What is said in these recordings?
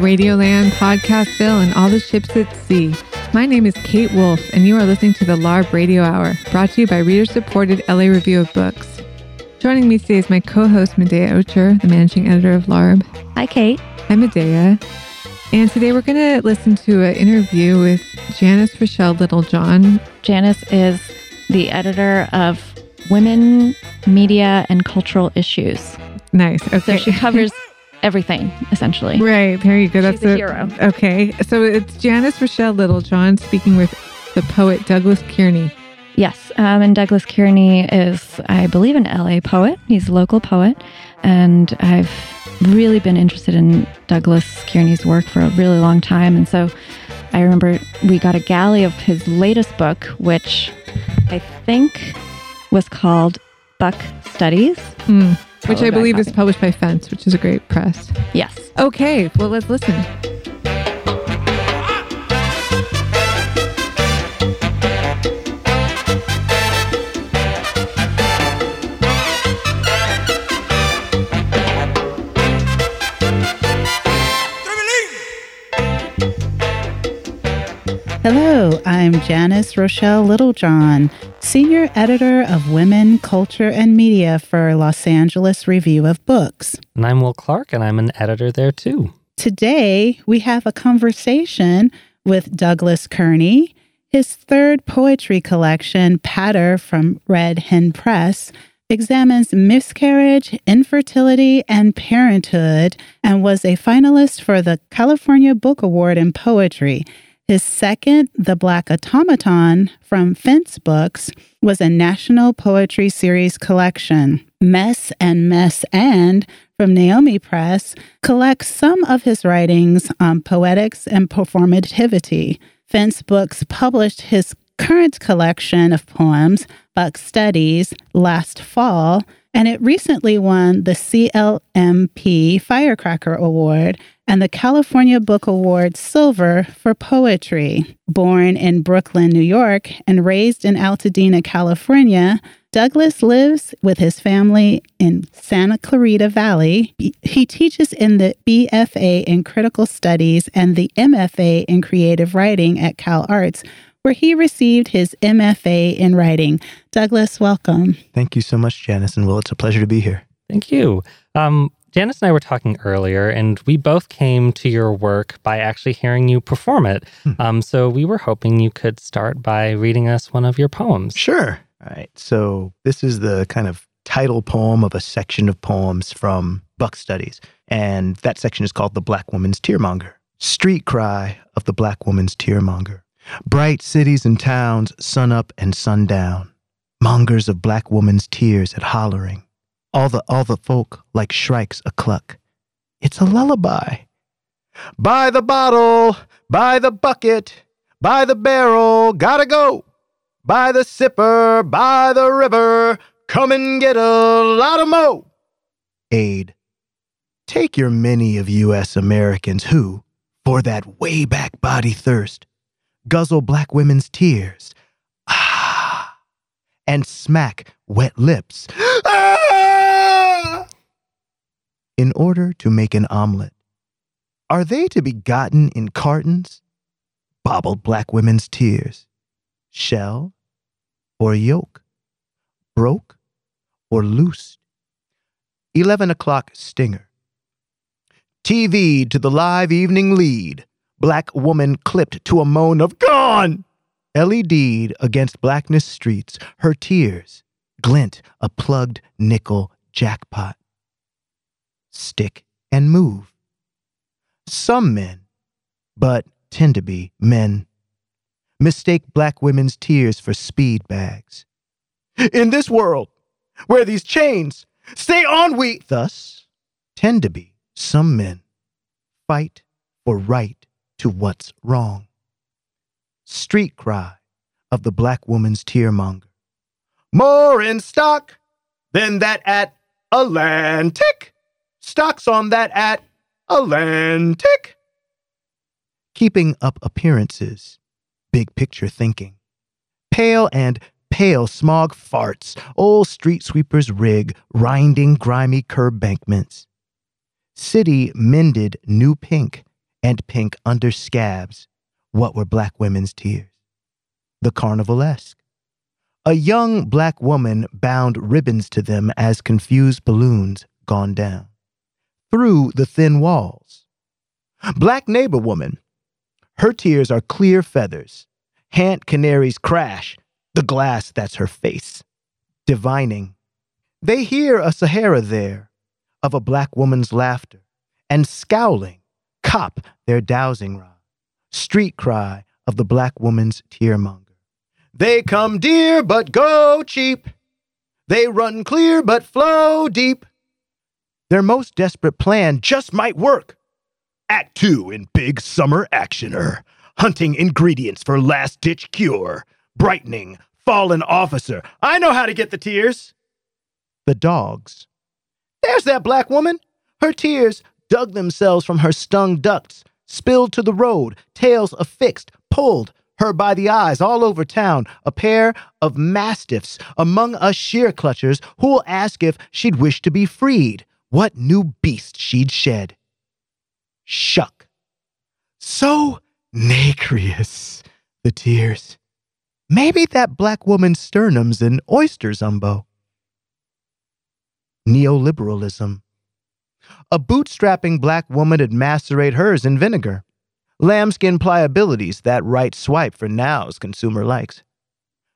Radioland, Podcastville, and all the ships at sea. My name is Kate Wolf, and you are listening to the LARB Radio Hour, brought to you by reader supported LA Review of Books. Joining me today is my co host, Medaya Ocher, the managing editor of LARB. Hi, Kate. Hi, Medaya. And today we're going to listen to an interview with Janice Rhoshalle Littlejohn. Janice is the editor of Women, Media, and Cultural Issues. Nice. Okay. So she covers everything, essentially. Right. There you go. She's That's a a hero. Okay. So it's Janice Rhoshalle Littlejohn speaking with the poet Douglas Kearney. Yes. Um, and Douglas Kearney is, I believe, an LA poet. He's a local poet. And I've really been interested in Douglas Kearney's work for a really long time. And so I remember we got a galley of his latest book, which I think was called Buck Studies. Hmm. Which I believe back is published by Fence, which is a great press. Yes. Okay, well, let's listen. Hello, I'm Janice Rhoshalle Littlejohn, Senior Editor of Women, Culture, and Media for Los Angeles Review of Books. And I'm Will Clark, and I'm an editor there too. Today, we have a conversation with Douglas Kearney. His third poetry collection, Patter from Red Hen Press, examines miscarriage, infertility, and parenthood, and was a finalist for the California Book Award in Poetry. His second, The Black Automaton from Fence Books, was a National Poetry Series collection. Mess and Mess and from Noemi Press collects some of his writings on poetics and performativity. Fence Books published his current collection of poems, Buck Studies, last fall, and it recently won the CLMP Firecracker Award and the California Book Award Silver for Poetry. Born in Brooklyn, New York, and raised in Altadena, California, Douglas lives with his family in Santa Clarita Valley. He teaches in the BFA in Critical Studies and the MFA in Creative Writing at Cal Arts, where he received his MFA in Writing. Douglas, welcome. Thank you so much, Janice and Will. It's a pleasure to be here. Thank you. Um, Janice and I were talking earlier, and we both came to your work by actually hearing you perform it. Um, so we were hoping you could start by reading us one of your poems. Sure. All right. So this is the kind of title poem of a section of poems from Buck Studies. And that section is called The Black Woman's Tearmonger. Street cry of the black woman's tearmonger. Bright cities and towns, sun up and sundown. Mongers of black woman's tears at hollering. All the all the folk like shrikes a cluck. It's a lullaby. By the bottle, by the bucket, by the barrel, gotta go. By the sipper, by the river, come and get a lot of mo. Aid. Take your many of U.S. Americans who, for that way back body thirst, guzzle black women's tears. Ah! And smack wet lips. Ah! In order to make an omelet. Are they to be gotten in cartons? Bobbled black women's tears. Shell or yolk? Broke or loosed? 11 o'clock stinger. TV to the live evening lead. Black woman clipped to a moan of gone. LED'd against blackness streets, her tears glint a plugged nickel jackpot. Stick and move. Some men, but tend to be men, mistake black women's tears for speed bags. In this world, where these chains stay on, we thus tend to be some men fight for right to what's wrong. Street cry of the black woman's tearmonger. More in stock than that at Atlantic. Stocks on that at Atlantic. Keeping up appearances, big picture thinking. Pale and pale smog farts, old street sweepers rig, rinding grimy curb bankments. City mended new pink and pink under scabs. What were black women's tears? The carnivalesque. A young black woman bound ribbons to them as confused balloons gone down. Through the thin walls. Black neighbor woman. Her tears are clear feathers. Hant canaries crash, the glass that's her face. Divining. They hear a Sahara there of a black woman's laughter, and scowling, cop their dowsing rod. Street cry of the black woman's tearmonger. They come dear but go cheap. They run clear but flow deep. Their most desperate plan just might work. Act two in big summer actioner. Hunting ingredients for last ditch cure. Brightening, fallen officer. I know how to get the tears. The dogs. There's that black woman. Her tears dug themselves from her stung ducts, spilled to the road, tails affixed, pulled, her by the eyes all over town, a pair of mastiffs among us shear clutchers who'll ask if she'd wish to be freed, what new beast she'd shed. Shuck. So nacreous, the tears. Maybe that black woman's sternum's an oyster zumbo. Neoliberalism. A bootstrapping black woman'd macerate hers in vinegar. Lambskin pliabilities, that right swipe for now's consumer likes.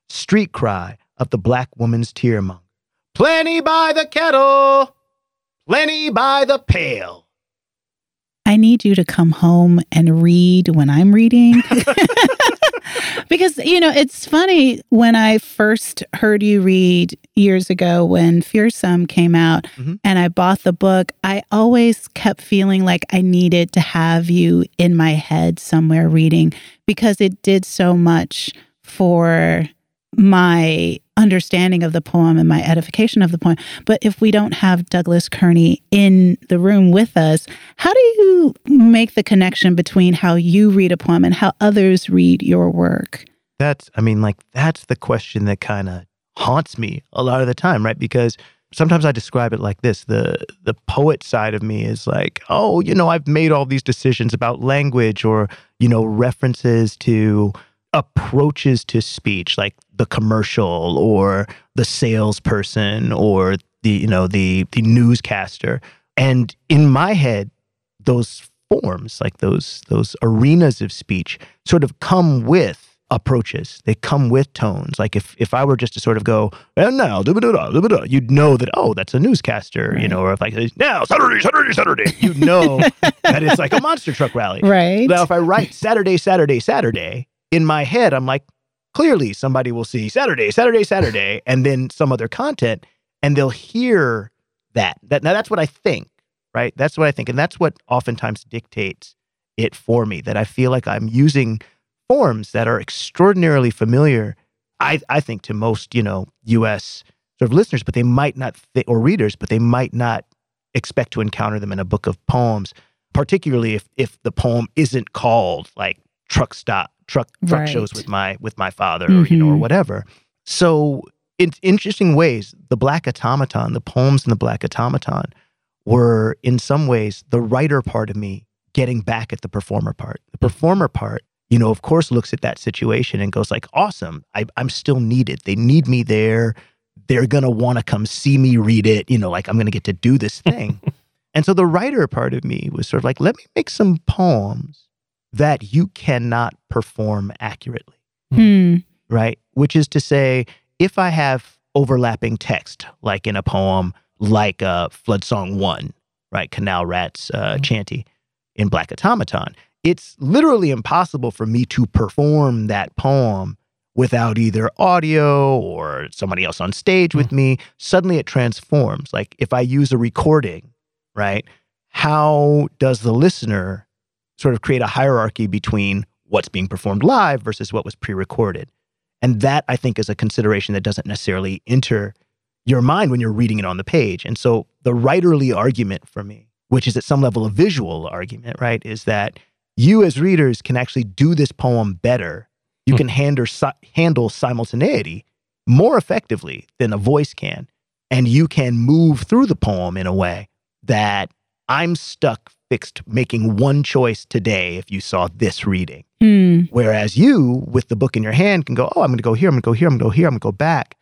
Street cry of the black woman's tear tearmonger. Plenty by the kettle, plenty by the pail. I need you to come home and read when I'm reading. because, you know, it's funny when I first heard you read years ago when Fearsome came out Mhm. and I bought the book, I always kept feeling like I needed to have you in my head somewhere reading because it did so much for my understanding of the poem and my edification of the poem. But if we don't have Douglas Kearney in the room with us, how do you make the connection between how you read a poem and how others read your work? That's, I mean, like, that's the question that kind of haunts me a lot of the time, right? Because sometimes I describe it like this the the poet side of me is like, oh, you know, I've made all these decisions about language or, you know, references to approaches to speech, like the commercial or the salesperson or the, you know, the the newscaster. And in my head, those forms, like those those arenas of speech, sort of come with approaches. They come with tones. Like if if I were just to sort of go, and now, da-ba-da-da, da-ba-da," you'd know that, oh, that's a newscaster, you know, or if like, now, Saturday, Saturday, Saturday, you know that it's like a monster truck rally. Right. Now, if I write Saturday, Saturday, Saturday, in my head, I'm like, clearly somebody will see Saturday, Saturday, Saturday, and then some other content, and they'll hear that. That now that's what I think, right? That's what I think, and that's what oftentimes dictates it for me. That I feel like I'm using forms that are extraordinarily familiar. I I think to most you know U.S. sort of listeners, but they might not thi- or readers, but they might not expect to encounter them in a book of poems particularly if if the poem isn't called like truck stop truck truck Right. shows with my with my father or you know or Mhm. whatever. So in interesting ways the black automaton the poems in the black automaton were in some ways the writer part of me getting back at the performer part. The performer part you know of course looks at that situation and goes like awesome. I, i'm still needed. They need me there. They're gonna want to come see me read it. You know like i'm gonna get to do this thing. And so the writer part of me was sort of like, let me make some poems that you cannot perform accurately, Hmm. right? Which is to say, if I have overlapping text, like in a poem like uh, Flood Song 1, right? Canal Rats uh, Mhm. Chanty in Black Automaton, it's literally impossible for me to perform that poem without either audio or somebody else on stage with me. Suddenly it transforms. Like if I use a recording, right? How does the listener sort of create a hierarchy between what's being performed live versus what was pre recorded? And that I think is a consideration that doesn't necessarily enter your mind when you're reading it on the page. And so the writerly argument for me, which is at some level a visual argument, right, is that you as readers can actually do this poem better. You Hmm. can handle, si- handle simultaneity more effectively than a voice can. And you can move through the poem in a way that I'm stuck fixed making one choice today if you saw this reading. Hmm. Whereas you, with the book in your hand, can go, oh, I'm going to go here, I'm going to go here, I'm going to go here, I'm going to go back.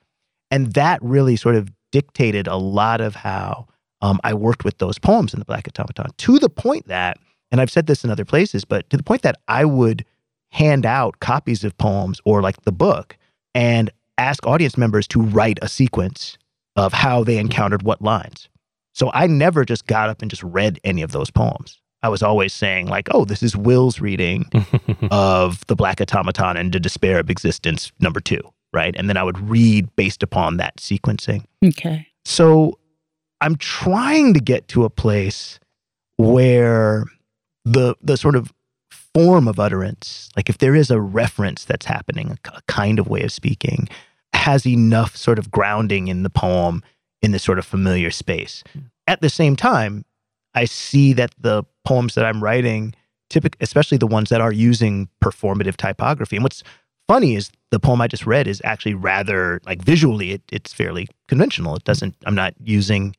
And that really sort of dictated a lot of how um, I worked with those poems in the Black Automaton to the point that, and I've said this in other places, but to the point that I would hand out copies of poems or like the book and ask audience members to write a sequence of how they encountered what lines. So I never just got up and just read any of those poems. I was always saying, like, oh, this is Will's reading of The Black Automaton and The Despair of Existence, number two, right? And then I would read based upon that sequencing. Okay. So I'm trying to get to a place where the the sort of form of utterance, like if there is a reference that's happening, a, a kind of way of speaking, has enough sort of grounding in the poem in this sort of familiar space. At the same time, I see that the poems that I'm writing, typically, especially the ones that are using performative typography, and what's funny is the poem I just read is actually rather like visually, it, it's fairly conventional. It doesn't. I'm not using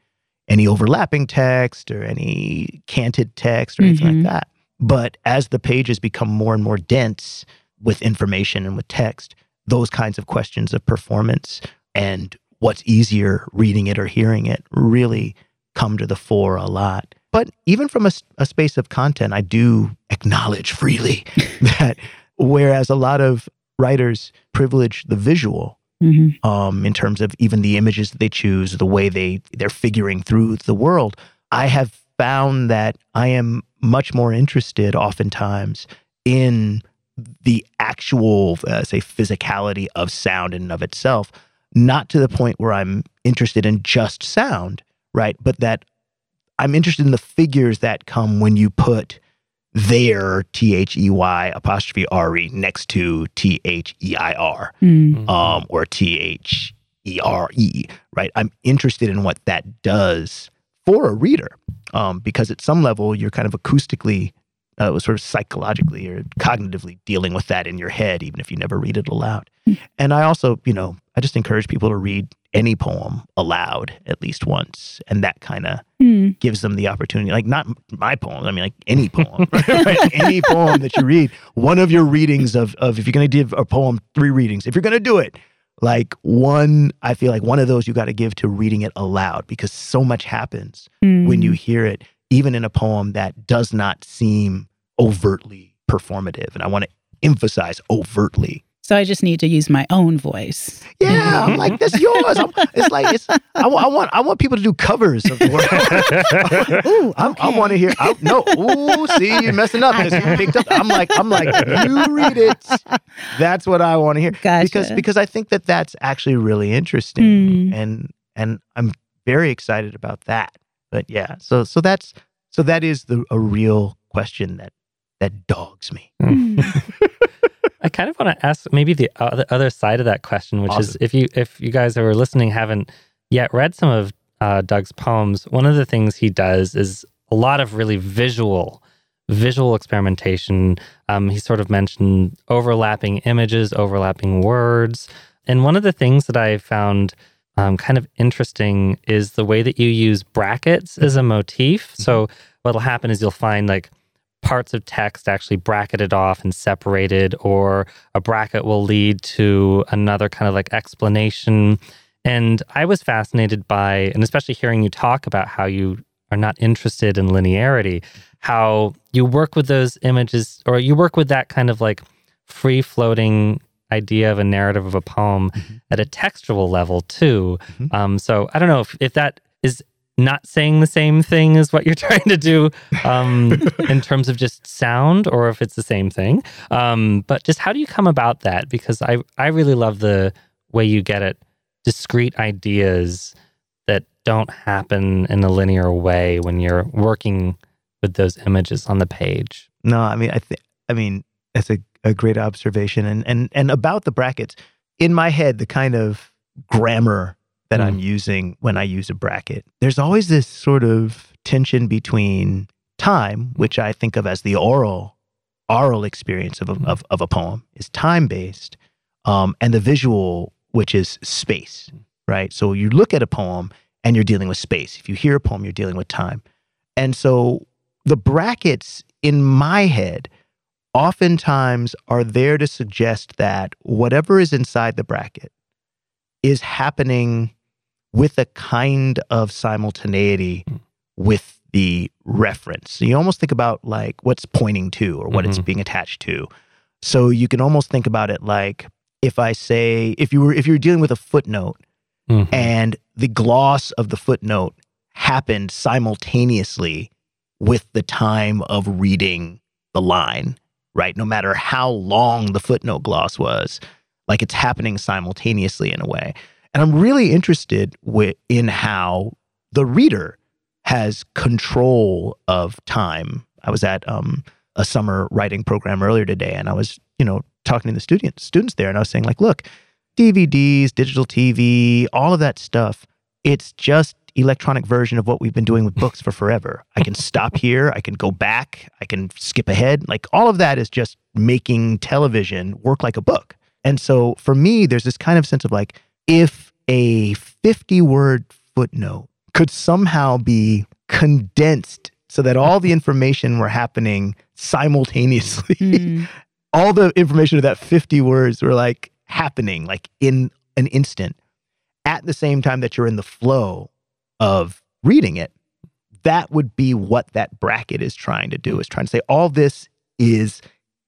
any overlapping text or any canted text or anything Mhm. like that. But as the pages become more and more dense with information and with text, those kinds of questions of performance and what's easier reading it or hearing it really come to the fore a lot. But even from a space of content, I do acknowledge freely that whereas a lot of writers privilege the visual, hmm um, in terms of even the images that they choose, the way they they're figuring through the world. I have found that I am much more interested, oftentimes, in the actual, uh, say, physicality of sound in and of itself, not to the point where I'm interested in just sound, right? But that I'm interested in the figures that come when you put their T H E Y apostrophe R E next to T H E I R Mm. um, or T H E R E, right? I'm interested in what that does for a reader um, because at some level you're kind of acoustically, uh, sort of psychologically or cognitively dealing with that in your head, even if you never read it aloud. And I also, you know, I just encourage people to read any poem aloud at least once, and that kind of Mm. gives them the opportunity like not my poem i mean like any poem right? any poem that you read one of your readings of of if you're going to give a poem three readings if you're going to do it like one i feel like one of those you got to give to reading it aloud because so much happens Mm. when you hear it even in a poem that does not seem overtly performative and i want to emphasize overtly So I just need to use my own voice. yeah i'm like that's yours I'm- it's like it's I, I want i want people to do covers of the work Ooh, I, I want to hear. I, no, ooh, see, you're messing up you picked up. I'm like, I'm like, you read it. That's what I want to hear Gotcha. because because I think that that's actually really interesting, Mm. and and I'm very excited about that. But yeah, so so that's so that is the a real question that that dogs me. Mm. I kind of want to ask maybe the other, other side of that question, which is if you if you guys who are listening haven't yet read some of uh, Doug's poems, one of the things he does is a lot of really visual visual experimentation. Um, he sort of mentioned overlapping images, overlapping words, and one of the things that I found um, kind of interesting is the way that you use brackets as a motif. So what'll happen is you'll find like parts of text actually bracketed off and separated, or a bracket will lead to another kind of like explanation. And I was fascinated by, and especially hearing you talk about how you are not interested in linearity, how you work with those images, or you work with that kind of like free floating idea of a narrative of a poem Mhm. at a textual level too. Mhm. Um, so I don't know if, if that is not saying the same thing as what you're trying to do um, in terms of just sound or if it's the same thing. Um, but just how do you come about that? Because I, I really love the way you get at discrete ideas that don't happen in a linear way when you're working with those images on the page. No, I mean, I think, I mean, that's a, a great observation. And, and, and about the brackets, in my head, the kind of grammar that I'm hmm. using when I use a bracket, there's always this sort of tension between time, which I think of as the oral, oral experience of a, hmm. of, of a poem is time based, um, and the visual, which is space, hmm. right? So you look at a poem and you're dealing with space. If you hear a poem, you're dealing with time. And so the brackets in my head oftentimes are there to suggest that whatever is inside the bracket is happening with a kind of simultaneity with the reference. So you almost think about like what's pointing to or what it's Mhm. being attached to. So you can almost think about it like if I say if you were if you're dealing with a footnote Mhm. and the gloss of the footnote happened simultaneously with the time of reading the line, right? No matter how long the footnote gloss was, like it's happening simultaneously in a way. And I'm really interested wi- in how the reader has control of time. I was at um, a summer writing program earlier today, and I was, you know, talking to the students students there, and I was saying like, look, DVDs, digital TV, all of that stuff, it's just electronic version of what we've been doing with books for forever. I can stop here, I can go back, I can skip ahead. Like all of that is just making television work like a book. And so for me, there's this kind of sense of like, if a 50 word footnote could somehow be condensed so that all the information were happening simultaneously, Mm. all the information of that 50 words were like happening like in an instant at the same time that you're in the flow of reading it that would be what that bracket is trying to do is trying to say all this is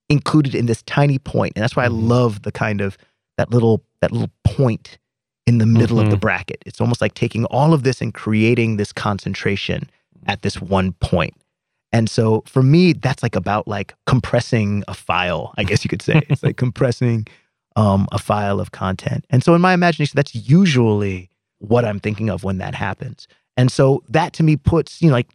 included in this tiny point and that's why i Mhm. love the kind of that little that little point in the middle of the Mhm. bracket it's almost like taking all of this and creating this concentration at this one point. point and so for me, that's like about like compressing a file, I guess you could say. it's like compressing um, a file of content. And so in my imagination, that's usually what I'm thinking of when that happens. And so that to me puts, you know, like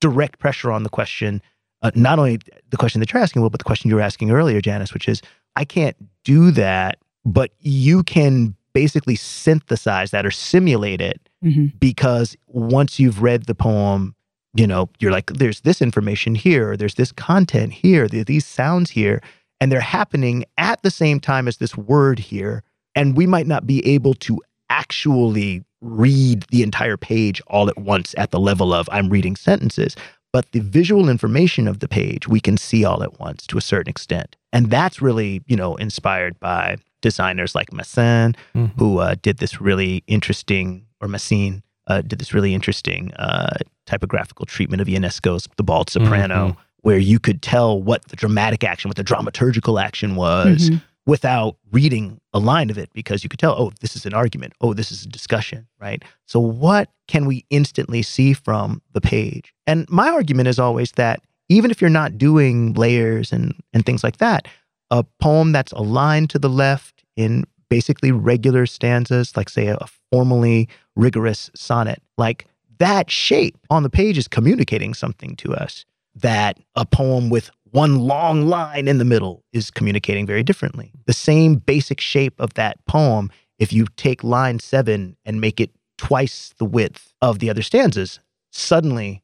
direct pressure on the question, uh, not only the question that you're asking, Will, but the question you were asking earlier, Janice, which is I can't do that, but you can basically synthesize that or simulate it Mhm. because once you've read the poem, you know, you're like, there's this information here, there's this content here, there these sounds here, and they're happening at the same time as this word here. And we might not be able to actually read the entire page all at once at the level of I'm reading sentences, but the visual information of the page we can see all at once to a certain extent. And that's really, you know, inspired by designers like Massin, Mhm. who uh, did this really interesting, or Massine uh, did this really interesting uh, typographical treatment of Ionesco's The Bald Soprano, Mhm. where you could tell what the dramatic action, what the dramaturgical action was Mhm. without reading a line of it because you could tell, oh, this is an argument. Oh, this is a discussion, right? So, what can we instantly see from the page? And my argument is always that even if you're not doing layers and, and things like that, a poem that's aligned to the left in basically regular stanzas, like, say, a, formally rigorous sonnet, like that shape on the page is communicating something to us that a poem with one long line in the middle is communicating very differently. The same basic shape of that poem, if you take line seven and make it twice the width of the other stanzas, suddenly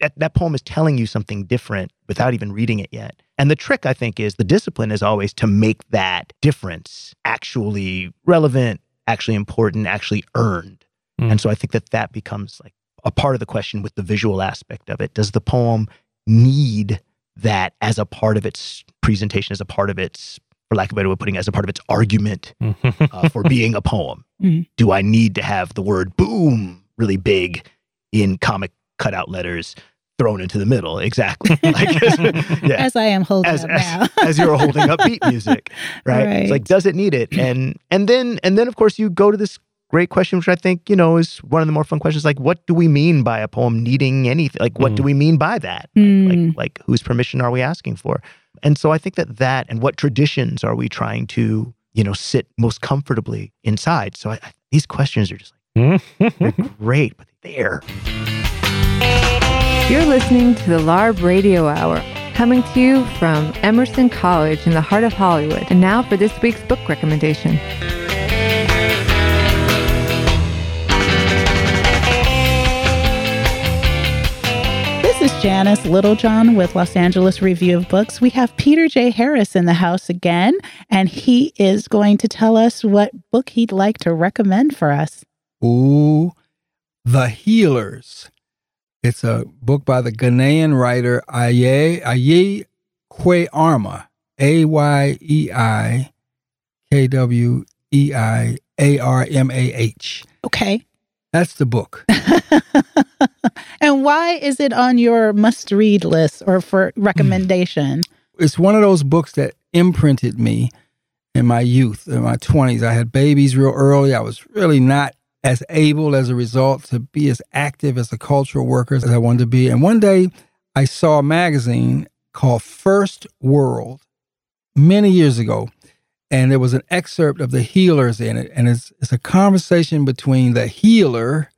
that, that poem is telling you something different without even reading it yet. And the trick, I think, is the discipline is always to make that difference actually relevant, actually important, actually earned. Mm. And so I think that that becomes like a part of the question with the visual aspect of it. Does the poem need that as a part of its presentation, as a part of its, for lack of a better way of putting it, as a part of its argument uh, for being a poem? Mhm. Do I need to have the word boom really big in comic cutout letters thrown into the middle? Exactly. Like, yeah. As I am holding As, up as, now. as you're holding up beat music, right? It's like, does it need it? And and then and then of course you go to this great question, which I think you know is one of the more fun questions. Like, what do we mean by a poem needing anything? Like, what do we mean by that? Like, Mm. like, like, whose permission are we asking for? And so I think that that and what traditions are we trying to you know sit most comfortably inside? So I, I, these questions are just like they're great, but they're You're listening to the LARB Radio Hour, coming to you from Emerson College in the heart of Hollywood. And now for this week's book recommendation. This is Janice Littlejohn with Los Angeles Review of Books. We have Peter J. Harris in the house again, and he is going to tell us what book he'd like to recommend for us. Ooh, The Healers. It's a book by the Ghanaian writer Aye Ayi Kwei Armah, A Y E I K W E I A R M A H. Okay. That's the book. and why is it on your must read list or for recommendation? It's one of those books that imprinted me in my youth, in my 20s. I had babies real early. I was really not as able as a result to be as active as a cultural worker as I wanted to be. And one day I saw a magazine called First World many years ago. And there was an excerpt of the healers in it. And it's, it's a conversation between the healer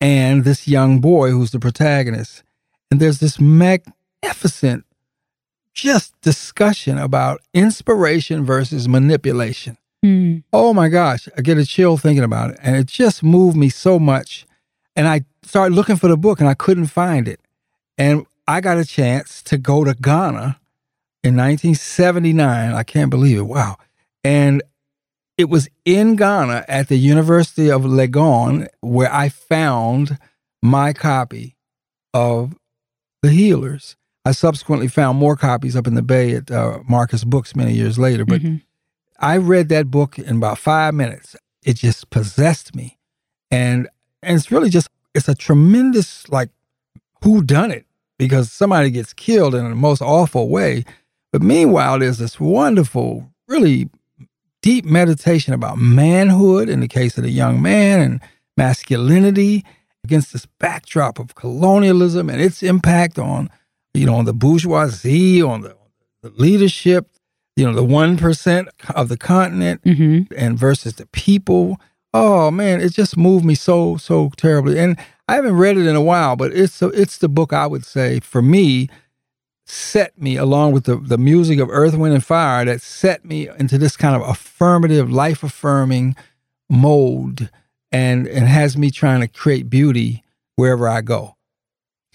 and this young boy who's the protagonist. And there's this magnificent just discussion about inspiration versus manipulation. Mm. Oh my gosh, I get a chill thinking about it. And it just moved me so much. And I started looking for the book and I couldn't find it. And I got a chance to go to Ghana in 1979. I can't believe it. Wow. And it was in Ghana at the University of Legon where I found my copy of The Healers. I subsequently found more copies up in the Bay at uh, Marcus Books many years later. But Mhm. I read that book in about five minutes. It just possessed me, and and it's really just it's a tremendous like who done it because somebody gets killed in the most awful way. But meanwhile, there's this wonderful, really deep meditation about manhood in the case of the young man and masculinity against this backdrop of colonialism and its impact on you know on the bourgeoisie, on the, the leadership, you know the one percent of the continent Mm-hmm. and versus the people. Oh man, it just moved me so so terribly. And I haven't read it in a while, but it's it's the book I would say for me set me along with the the music of Earth, Wind and Fire that set me into this kind of affirmative, life affirming mode and and has me trying to create beauty wherever I go.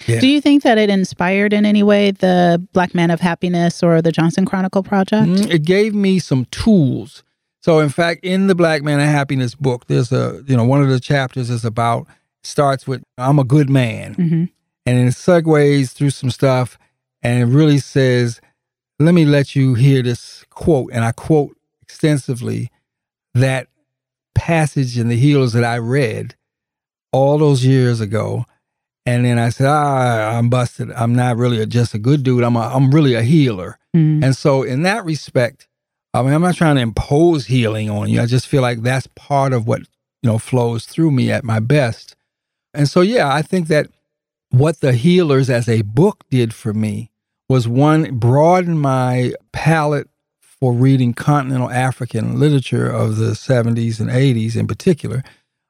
Yeah. Do you think that it inspired in any way the Black Man of Happiness or the Johnson Chronicle project? Mm, It gave me some tools. So, in fact, in the Black Man of Happiness book, there's a you know one of the chapters is about starts with I'm a good man, Mm-hmm. and it segues through some stuff, and it really says, "Let me let you hear this quote," and I quote extensively that passage in the Healers that I read all those years ago. And then I said, ah, I'm busted. I'm not really a, just a good dude. I'm a, I'm really a healer. Mm-hmm. And so, in that respect, I mean, I'm not trying to impose healing on you. I just feel like that's part of what you know flows through me at my best. And so, yeah, I think that what the healers as a book did for me was one broaden my palette for reading continental African literature of the 70s and 80s in particular,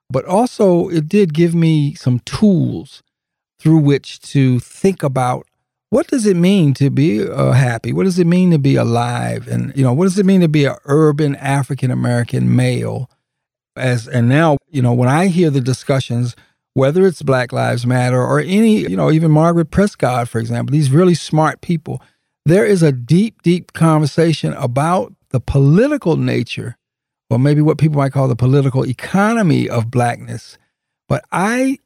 but also it did give me some tools through which to think about what does it mean to be uh, happy? What does it mean to be alive? And you know, what does it mean to be an urban African American male? As and now, you know, when I hear the discussions, whether it's Black Lives Matter or any, you know, even Margaret Prescod, for example, these really smart people, there is a deep, deep conversation about the political nature, or maybe what people might call the political economy of blackness. But I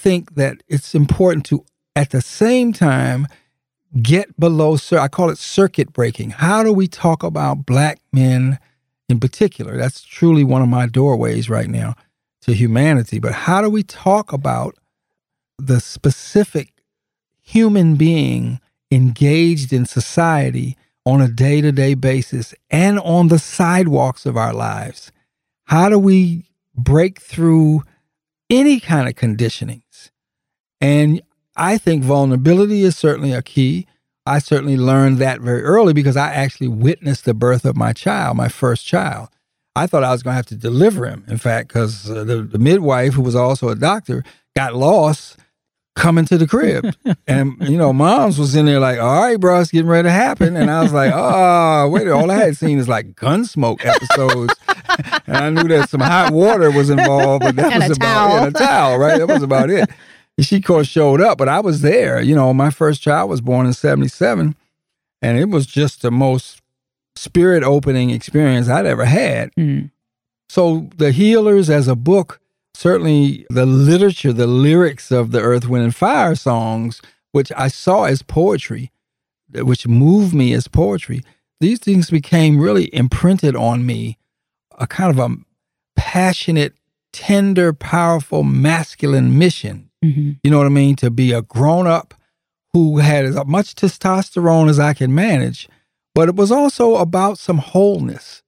think that it's important to, at the same time, get below, sir, I call it circuit breaking. How do we talk about black men in particular? That's truly one of my doorways right now to humanity. But how do we talk about the specific human being engaged in society on a day to day basis and on the sidewalks of our lives? How do we break through any kind of conditionings? And I think vulnerability is certainly a key. I certainly learned that very early because I actually witnessed the birth of my child, my first child. I thought I was going to have to deliver him, in fact, because uh, the, the midwife, who was also a doctor, got lost coming to the crib. and, you know, moms was in there like, all right, bro, it's getting ready to happen. And I was like, oh, wait, all I had seen is like Gunsmoke episodes. and I knew that some hot water was involved, but that And was about it. And a towel, right? That was about it. And she, of course, showed up, but I was there. You know, my first child was born in 77, and it was just the most spirit opening experience I'd ever had. Mm. So, The Healers as a book certainly the literature, the lyrics of the Earth, Wind, and Fire songs, which I saw as poetry, which moved me as poetry, these things became really imprinted on me a kind of a passionate, tender, powerful, masculine mission. Mm-hmm. You know what I mean? To be a grown up who had as much testosterone as I can manage, but it was also about some wholeness.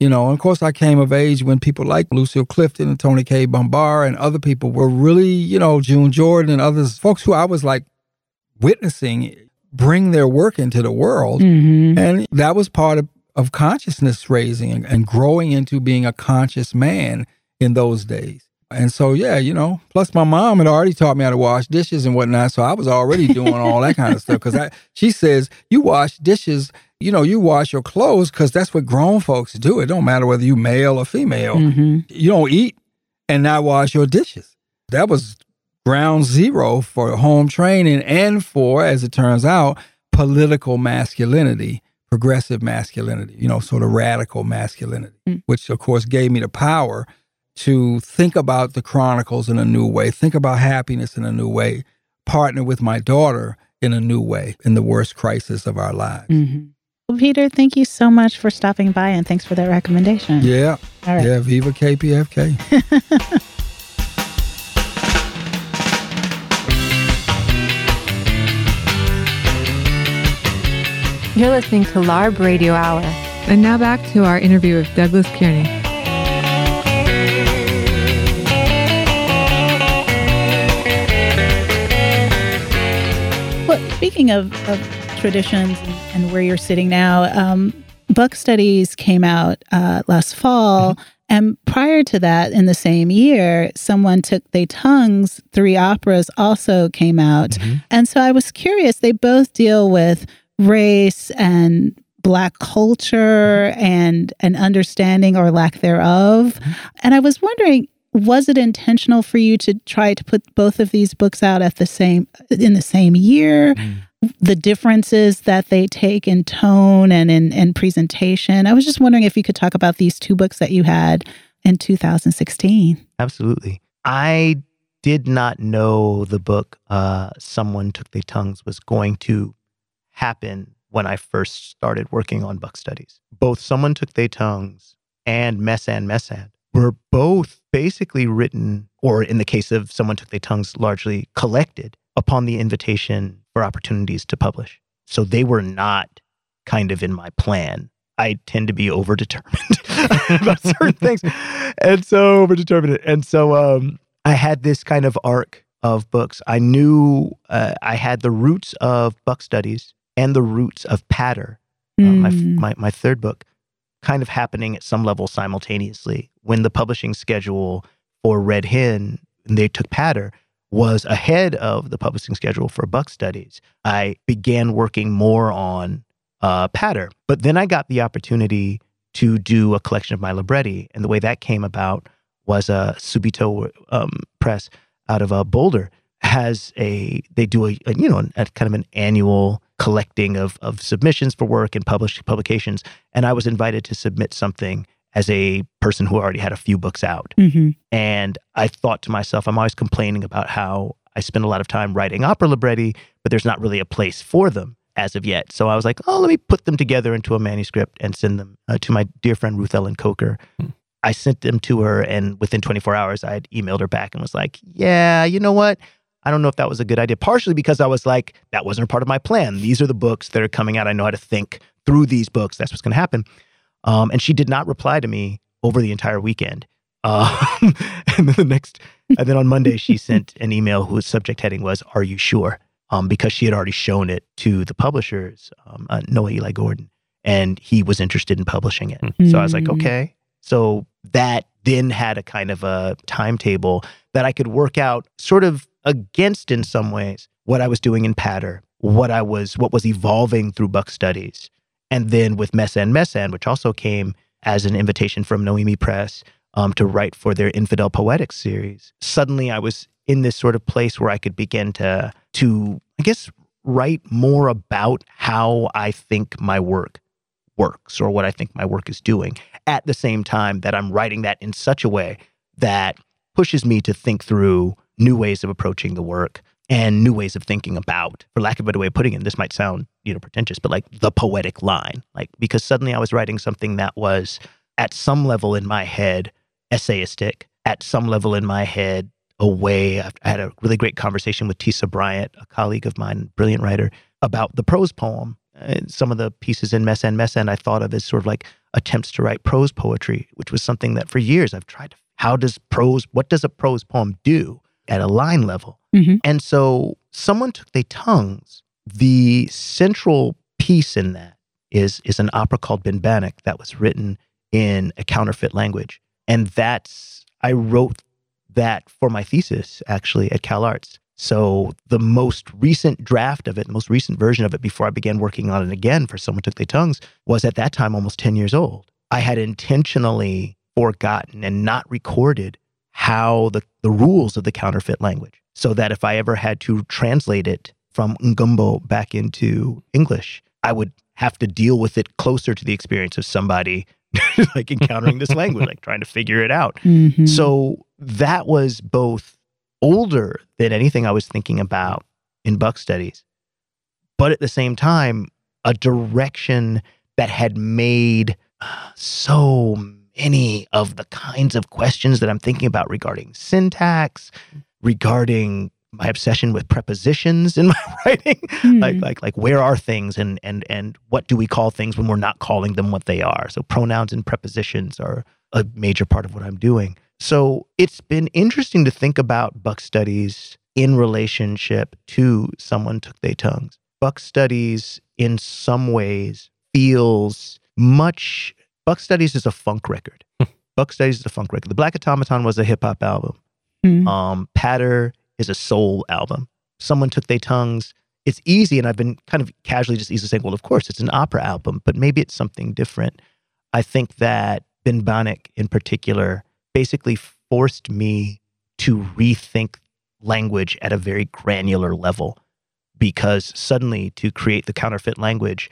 You know, and of course, I came of age when people like Lucille Clifton and Toni Cade Bambara and other people were really, you know, June Jordan and others, folks who I was like witnessing bring their work into the world. Mm-hmm. And that was part of, of consciousness raising and, and growing into being a conscious man in those days. And so, yeah, you know, plus my mom had already taught me how to wash dishes and whatnot. So I was already doing all that kind of stuff. Cause she says, you wash dishes, you know, you wash your clothes because that's what grown folks do. It don't matter whether you male or female. Mm-hmm. You don't eat and not wash your dishes. That was ground zero for home training and for, as it turns out, political masculinity, progressive masculinity, you know, sort of radical masculinity, Mm. which of course gave me the power to think about the chronicles in a new way, think about happiness in a new way, partner with my daughter in a new way in the worst crisis of our lives. Mm-hmm. Well, Peter, thank you so much for stopping by and thanks for that recommendation. Yeah. All right. Yeah. Viva KPFK. You're listening to LARB Radio Hour. And now back to our interview with Douglas Kearney. Well, speaking of, of traditions and, where you're sitting now, um, Buck Studies came out uh, last fall. And prior to that, in the same year, Someone Took They Tongues, three operas also came out. And so I was curious, they both deal with race and black culture and an understanding or lack thereof. And I was wondering, was it intentional for you to try to put both of these books out at the same in the same year? The differences that they take in tone and in, presentation. I was just wondering if you could talk about these two books that you had in 2016. Absolutely. I did not know the book uh, Someone Took Their Tongues was going to happen when I first started working on Buck Studies. Both Someone Took Their Tongues and Mess and Mess and were both basically written, or in the case of Someone Took Their Tongues, largely collected upon the invitation for opportunities to publish. So they were not kind of in my plan. I tend to be overdetermined about certain things. And so overdetermined. And so um, I had this kind of arc of books. I knew uh, I had the roots of Buck Studies and the roots of Patter, uh, my, Mm. my, my third book, kind of happening at some level simultaneously. When the publishing schedule for Red Hen, they took Patter, was ahead of the publishing schedule for Buck Studies, I began working more on uh, Patter. But then I got the opportunity to do a collection of my libretti. And the way that came about was uh, Subito um, Press out of uh, Boulder has a, they do a, a you know, a, kind of an annual collecting of, of submissions for work and published publications. And I was invited to submit something as a person who already had a few books out. Mm-hmm. And I thought to myself, I'm always complaining about how I spend a lot of time writing opera libretti, but there's not really a place for them as of yet. So I was like, oh, let me put them together into a manuscript and send them uh, to my dear friend Ruth Ellen Kocher. Hmm. I sent them to her, and within 24 hours, I had emailed her back and was like, yeah, you know what? I don't know if that was a good idea. Partially because I was like, that wasn't part of my plan. These are the books that are coming out. I know how to think through these books. That's what's going to happen. Um, and she did not reply to me over the entire weekend. Uh, and then the next, and then on Monday, she sent an email whose subject heading was, Are you sure? Um, because she had already shown it to the publishers, um, uh, Noah Eli Gordon, and he was interested in publishing it. So I was like, Mm. okay. So that then had a kind of a timetable that I could work out sort of against in some ways what I was doing in Patter, what I was, what was evolving through Buck Studies. And then with Mess and Mess and, which also came as an invitation from Noemi Press um, to write for their Infidel Poetics series. Suddenly I was in this sort of place where I could begin to, to, I guess, write more about how I think my work works or what I think my work is doing at the same time that I'm writing that in such a way that pushes me to think through new ways of approaching the work and new ways of thinking about, for lack of a better way of putting it, this might sound, you know, pretentious, but like the poetic line. Like because suddenly I was writing something that was at some level in my head essayistic, at some level in my head a way. I had a really great conversation with Tisa Bryant, a colleague of mine, brilliant writer, about the prose poem. And some of the pieces in Mess and Mess and I thought of as sort of like attempts to write prose poetry, which was something that for years I've tried to. How does prose, what does a prose poem do at a line level? Mhm. And so someone took their tongues. The central piece in that is is an opera called Ben Bannock that was written in a counterfeit language. And that's I wrote that for my thesis actually at Cal Arts. So the most recent draft of it, the most recent version of it before I began working on it again for Someone Took Their Tongues was at that time almost 10 years old. I had intentionally forgotten and not recorded how the, the rules of the counterfeit language so that if I ever had to translate it from Ngumbo back into English, I would have to deal with it closer to the experience of somebody like encountering this language, like trying to figure it out. Mhm. So that was both older than anything I was thinking about in Buck studies, but at the same time, a direction that had made so many of the kinds of questions that I'm thinking about regarding syntax, regarding my obsession with prepositions in my writing. Hmm. like like like where are things and and and what do we call things when we're not calling them what they are? So pronouns and prepositions are a major part of what i'm doing. So it's been interesting to think about buck studies in relationship to someone took their tongues. Buck studies in some ways feels much buck studies is a funk record buck studies is a funk record the black automaton was a hip-hop album Hmm. um, Patter is a soul album. Someone took their tongues. It's easy, and I've been kind of casually just easily saying, well, of course, it's an opera album, but maybe it's something different. I think that Ben Bannock in particular basically forced me to rethink language at a very granular level because suddenly to create the counterfeit language,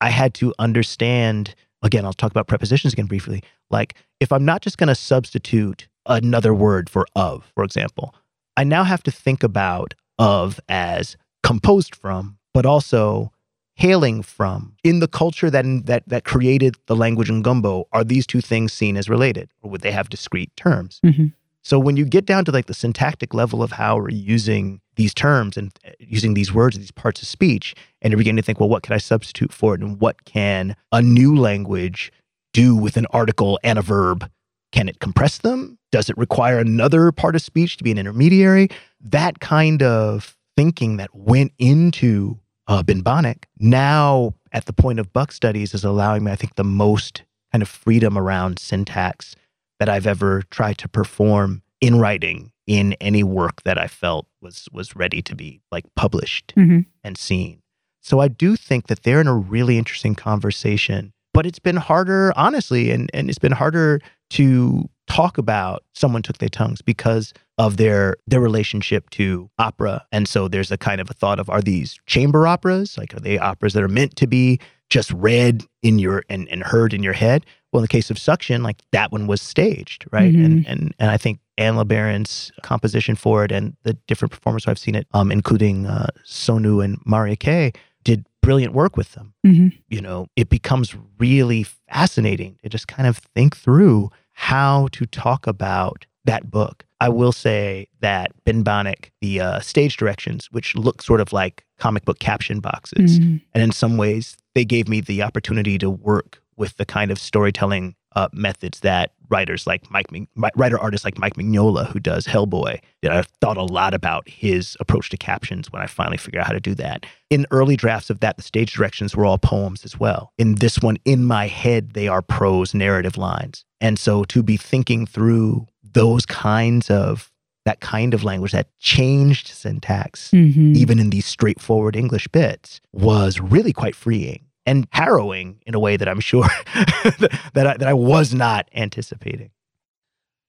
I had to understand. Again, I'll talk about prepositions again briefly. Like, if I'm not just going to substitute another word for of, for example, I now have to think about of as composed from, but also hailing from. In the culture that that that created the language in Gumbo, are these two things seen as related, or would they have discrete terms? Mhm. So when you get down to like the syntactic level of how we're using these terms and uh, using these words, these parts of speech, and you're beginning to think, well, what can I substitute for it, and what can a new language do with an article and a verb? Can it compress them? Does it require another part of speech to be an intermediary? That kind of thinking that went into uh, Binbonic now at the point of Buck studies is allowing me, I think, the most kind of freedom around syntax that I've ever tried to perform in writing in any work that I felt was was ready to be like published Mhm. and seen. So I do think that they're in a really interesting conversation, but it's been harder, honestly, and, and it's been harder to talk about someone took their tongues because of their their relationship to opera. And so there's a kind of a thought of are these chamber operas? Like are they operas that are meant to be just read in your and, and heard in your head? Well, in the case of Sucktion, like that one was staged, right? And and and I think Anne LeBaron's composition for it and the different performers who I've seen it, um, including uh, Sonu and Maria Kay, did brilliant work with them. Mhm. You know, it becomes really fascinating to just kind of think through how to talk about that book. I will say that Ben Bonnick, the uh, stage directions, which look sort of like comic book caption boxes, Mhm. and in some ways, they gave me the opportunity to work with the kind of storytelling uh, methods that writers like Mike, mi- writer artists like Mike Mignola, who does Hellboy, that I've thought a lot about his approach to captions when I finally figured out how to do that. In early drafts of that, the stage directions were all poems as well. In this one, in my head, they are prose narrative lines. And so to be thinking through those kinds of that kind of language that changed syntax Mhm. even in these straightforward English bits, was really quite freeing and harrowing in a way that I'm sure that I, that I was not anticipating.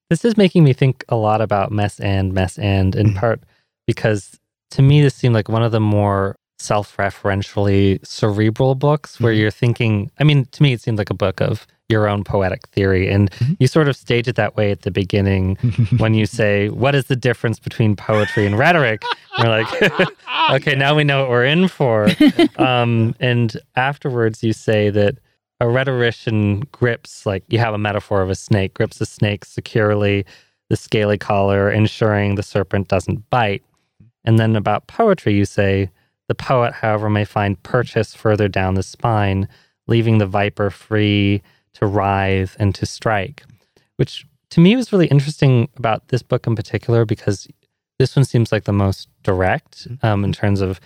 This is making me think a lot about Mess and Mess and in Mhm. part because to me this seemed like one of the more self-referentially cerebral books where Mhm. you're thinking I mean to me it seemed like a book of your own poetic theory. And Mm-hmm. you sort of stage it that way at the beginning when you say, What is the difference between poetry and rhetoric? And we're like, Okay, now we know what we're in for. Um, and afterwards, you say that a rhetorician grips, like you have a metaphor of a snake, grips a snake securely, the scaly collar, ensuring the serpent doesn't bite. And then about poetry, you say, the poet, however, may find purchase further down the spine, leaving the viper free to writhe and to strike, which to me was really interesting about this book in particular because this one seems like the most direct um, in terms of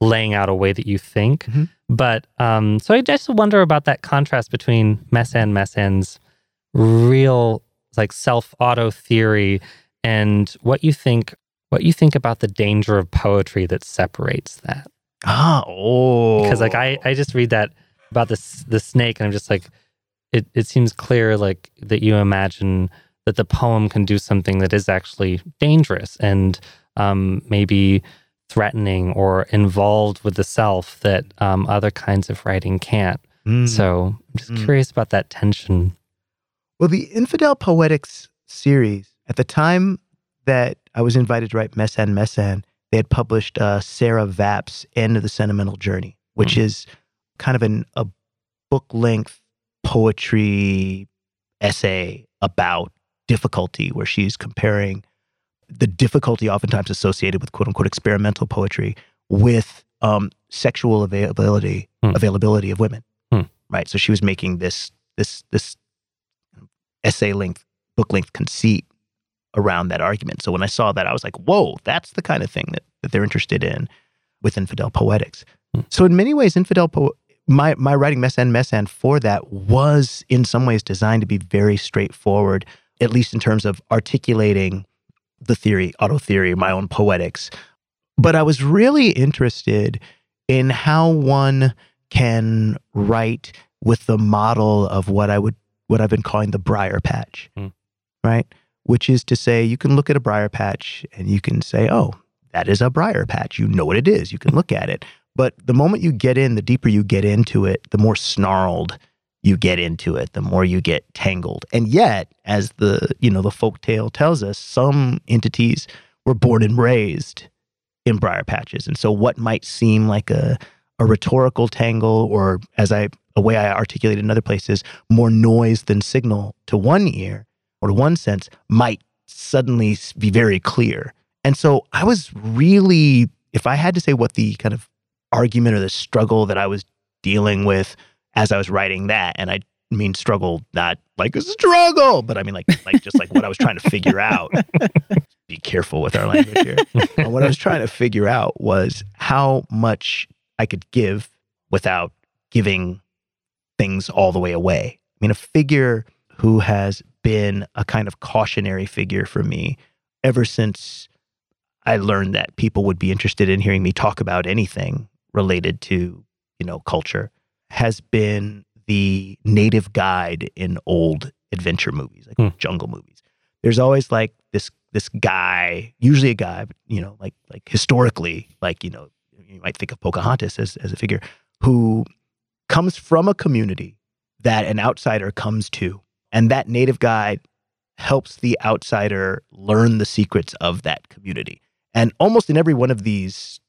laying out a way that you think. Mhm. But um, so I just wonder about that contrast between Mess and Mess and's real like self auto theory and what you think what you think about the danger of poetry that separates that Ah, oh. because like I, I just read that about this the snake and i'm just like it, it seems clear like that you imagine that the poem can do something that is actually dangerous and um, maybe threatening or involved with the self that um, other kinds of writing can't Mm. so i'm just Mm. curious about that tension Well, the Infidel Poetics series, at the time that I was invited to write Mess and Mess and, they had published uh, Sarah Vap's End of the Sentimental Journey, which is kind of an, a book length poetry essay about difficulty, where she's comparing the difficulty oftentimes associated with quote unquote experimental poetry with um, sexual availability Hmm. availability of women. Hmm. Right. So she was making this this this essay length, book length conceit around that argument. So when I saw that, I was like, whoa, that's the kind of thing that, that they're interested in with infidel poetics. Hmm. So in many ways, infidel po- my my writing Mess and Mess and for that was in some ways designed to be very straightforward, at least in terms of articulating the theory, auto theory, my own poetics. But I was really interested in how one can write with the model of what I would what I've been calling the briar patch, Hmm. right? Which is to say, you can look at a briar patch and you can say, "Oh, that is a briar patch." You know what it is. You can look at it. But the moment you get in, the deeper you get into it, the more snarled you get into it, the more you get tangled. And yet, as the you know the folk tale tells us, some entities were born and raised in briar patches, and so what might seem like a a rhetorical tangle, or as I a way I articulate in other places, more noise than signal to one ear or to one sense, might suddenly be very clear. And so I was really, if I had to say what the kind of argument or the struggle that I was dealing with as I was writing that, and I mean struggle not like a struggle, but I mean like like just like what I was trying to figure out. Be careful with our language here. And what I was trying to figure out was how much I could give without giving things all the way away. I mean, a figure who has been a kind of cautionary figure for me ever since I learned that people would be interested in hearing me talk about anything related to, you know, culture has been the native guide in old adventure movies, like Hmm. jungle movies. There's always like this this guy, usually a guy, but you know, like like historically, like, you know, you might think of Pocahontas as, as a figure who comes from a community that an outsider comes to. And that native guide helps the outsider learn the secrets of that community. And almost in every one of these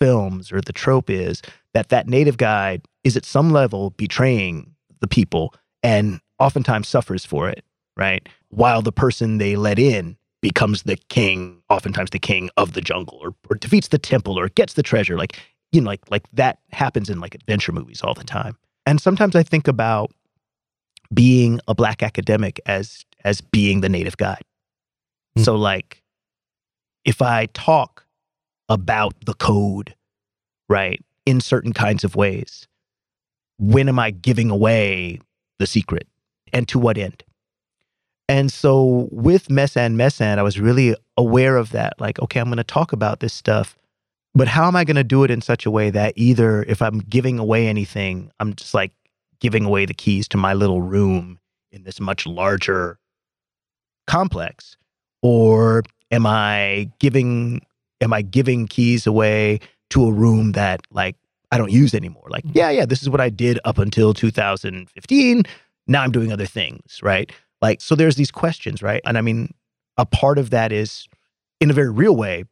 films, or the trope is that that native guide is at some level betraying the people and oftentimes suffers for it, right? While the person they let in becomes the king, oftentimes the king of the jungle, or, or defeats the temple, or gets the treasure. Like, you know, like like that happens in like adventure movies all the time. And sometimes I think about being a black academic as as being the native guide. Hmm. So like if I talk about the code, right, in certain kinds of ways, when am I giving away the secret and to what end? And so with Mess and Mess and, I was really aware of that. Like, okay, I'm going to talk about this stuff, but how am I going to do it in such a way that either if I'm giving away anything, I'm just like giving away the keys to my little room in this much larger complex, or am I giving am I giving keys away to a room that like I don't use anymore? Like, mm-hmm. yeah, yeah, this is what I did up until 2015 now I'm doing other things, right? Like, so there's these questions, right? And I mean, a part of that is in a very real way,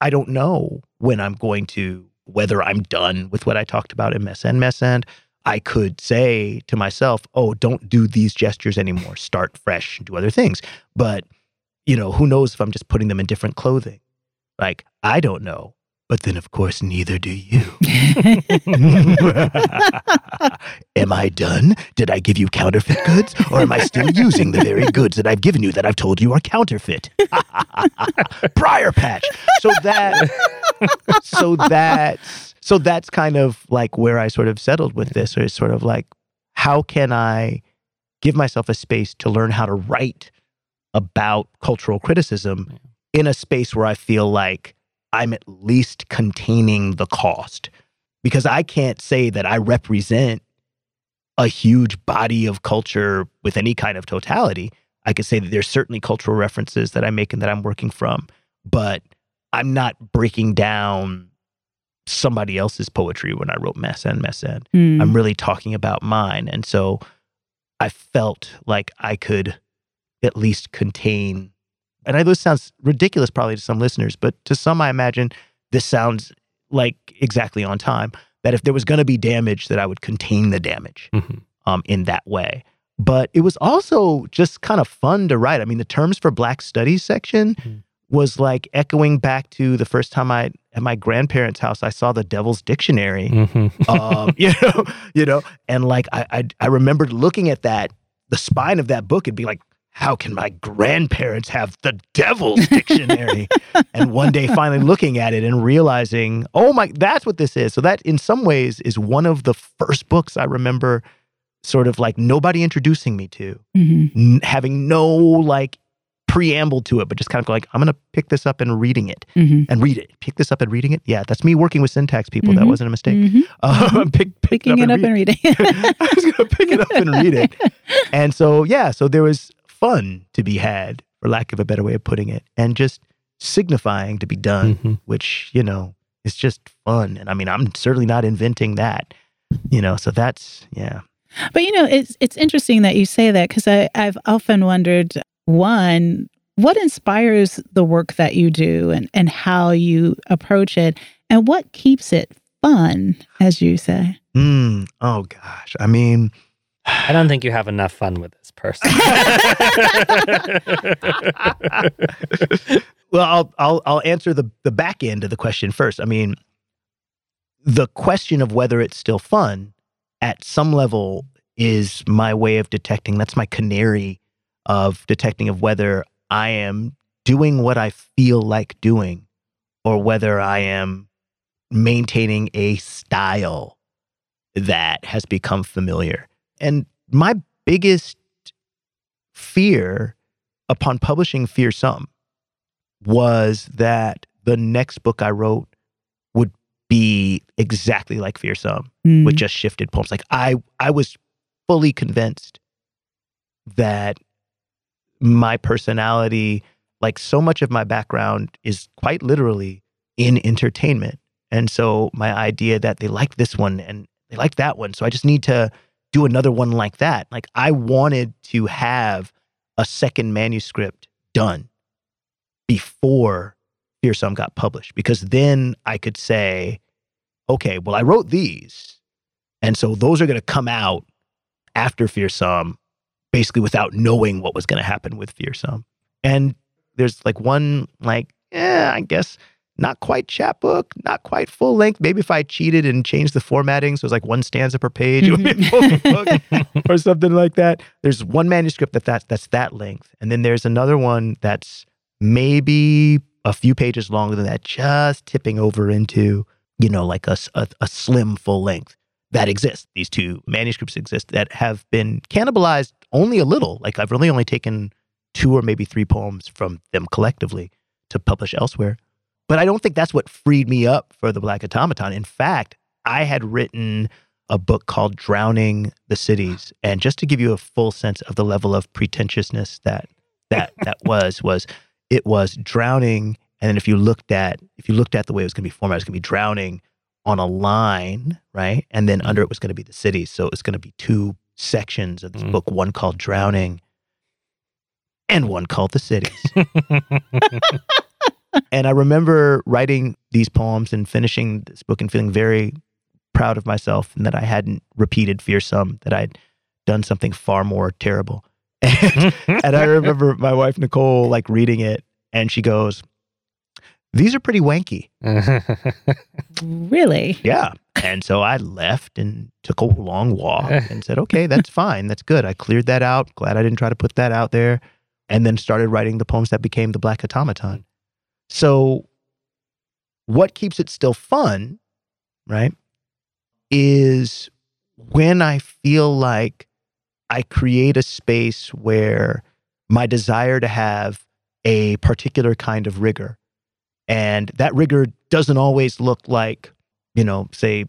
I don't know when I'm going to, whether I'm done with what I talked about in Mess and. I could say to myself, oh, don't do these gestures anymore. Start fresh and do other things. But, you know, who knows if I'm just putting them in different clothing? Like, I don't know. But then, of course, neither do you. am I done? Did I give you counterfeit goods? Or am I still using the very goods that I've given you that I've told you are counterfeit? Prior patch. So that, so that, so that's kind of like where I sort of settled with this, or is sort of like, how can I give myself a space to learn how to write about cultural criticism in a space where I feel like I'm at least containing the cost because I can't say that I represent a huge body of culture with any kind of totality. I could say that there's certainly cultural references that I make and that I'm working from, but I'm not breaking down somebody else's poetry when I wrote Mess and, Mess and. Mm. I'm really talking about mine. And so I felt like I could at least contain and I know this sounds ridiculous probably to some listeners, but to some, I imagine this sounds like exactly on time. That if there was going to be damage, that I would contain the damage Mhm. um, in that way. But it was also just kind of fun to write. I mean, the terms for Black Studies section Mhm. was like echoing back to the first time I at my grandparents' house I saw the Devil's Dictionary Mhm. um, you know, you know, and like I, I, I remembered looking at that, the spine of that book, and be like, how can my grandparents have the Devil's Dictionary? and one day, finally looking at it and realizing, oh my, that's what this is. So that, in some ways, is one of the first books I remember, sort of like nobody introducing me to, Mhm. n- having no like preamble to it, but just kind of like, I'm gonna pick this up and reading it Mhm. and read it. Pick this up and reading it. Yeah, that's me working with syntax people. That Mhm. wasn't a mistake. Mhm. Uh, pick, pick Picking it up read and reading. I was gonna pick it up and read it. And so yeah, so there was fun to be had, for lack of a better way of putting it, and just signifying to be done, Mhm. which you know is just fun. And I mean, I'm certainly not inventing that, you know. So that's yeah. But you know, it's it's interesting that you say that because I I've often wondered one what inspires the work that you do and and how you approach it and what keeps it fun, as you say. Mm, oh gosh, I mean, I don't think you have enough fun with this person. well, I'll I'll I'll answer the the back end of the question first. I mean, the question of whether it's still fun at some level is my way of detecting. That's my canary of detecting of whether I am doing what I feel like doing, or whether I am maintaining a style that has become familiar. And my biggest fear upon publishing Fearsome was that the next book I wrote would be exactly like Fearsome Mm. with just shifted poems. Like I I was fully convinced that my personality, like so much of my background is quite literally in entertainment. And so my idea that they like this one and they like that one. So I just need to do another one like that. Like I wanted to have a second manuscript done before Fearsome got published because then I could say, okay, well, I wrote these. And so those are going to come out after Fearsome, basically without knowing what was going to happen with Fearsome. And there's like one, like, yeah, I guess not quite chapbook, not quite full length. Maybe if I cheated and changed the formatting, so it's like one stanza per page, it would be a full book or something like that. There's one manuscript that that's, that's that length, and then there's another one that's maybe a few pages longer than that, just tipping over into you know like a a slim full length that exists. These two manuscripts exist that have been cannibalized only a little. Like I've really only taken two or maybe three poems from them collectively to publish elsewhere. But I don't think that's what freed me up for the Black Automaton. In fact, I had written a book called Drowning the Cities. And just to give you a full sense of the level of pretentiousness that that that was, was it was drowning. And then if you looked at if you looked at the way it was gonna be formatted, it was gonna be drowning on a line, right? And then under it was gonna be the cities. So it was gonna be two sections of this Mm. book, one called Drowning and one called The Cities. and I remember writing these poems and finishing this book and feeling very proud of myself and that I hadn't repeated fearsome, that I'd done something far more terrible. And, and I remember my wife Nicole like reading it and she goes, These are pretty wanky. Really? Yeah. And so I left and took a long walk and said, okay, that's fine. That's good. I cleared that out. Glad I didn't try to put that out there. And then started writing the poems that became the Black Automaton. So, what keeps it still fun, right, is when I feel like I create a space where my desire to have a particular kind of rigor, and that rigor doesn't always look like, you know, say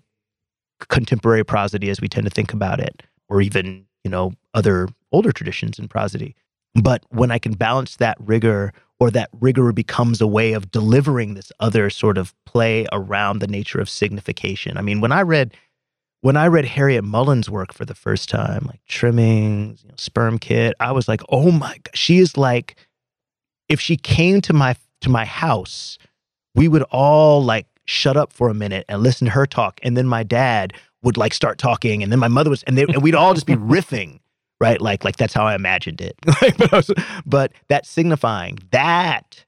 contemporary prosody as we tend to think about it, or even, you know, other older traditions in prosody. But when I can balance that rigor, or that rigor becomes a way of delivering this other sort of play around the nature of signification. I mean, when I read when I read Harryette Mullen's work for the first time, like Trimmings, you know, Sperm Kit, I was like, oh my god, she is like, if she came to my to my house, we would all like shut up for a minute and listen to her talk, and then my dad would like start talking, and then my mother was, and, they, and we'd all just be riffing, right? Like like that's how I imagined it. but, I was- but that signifying that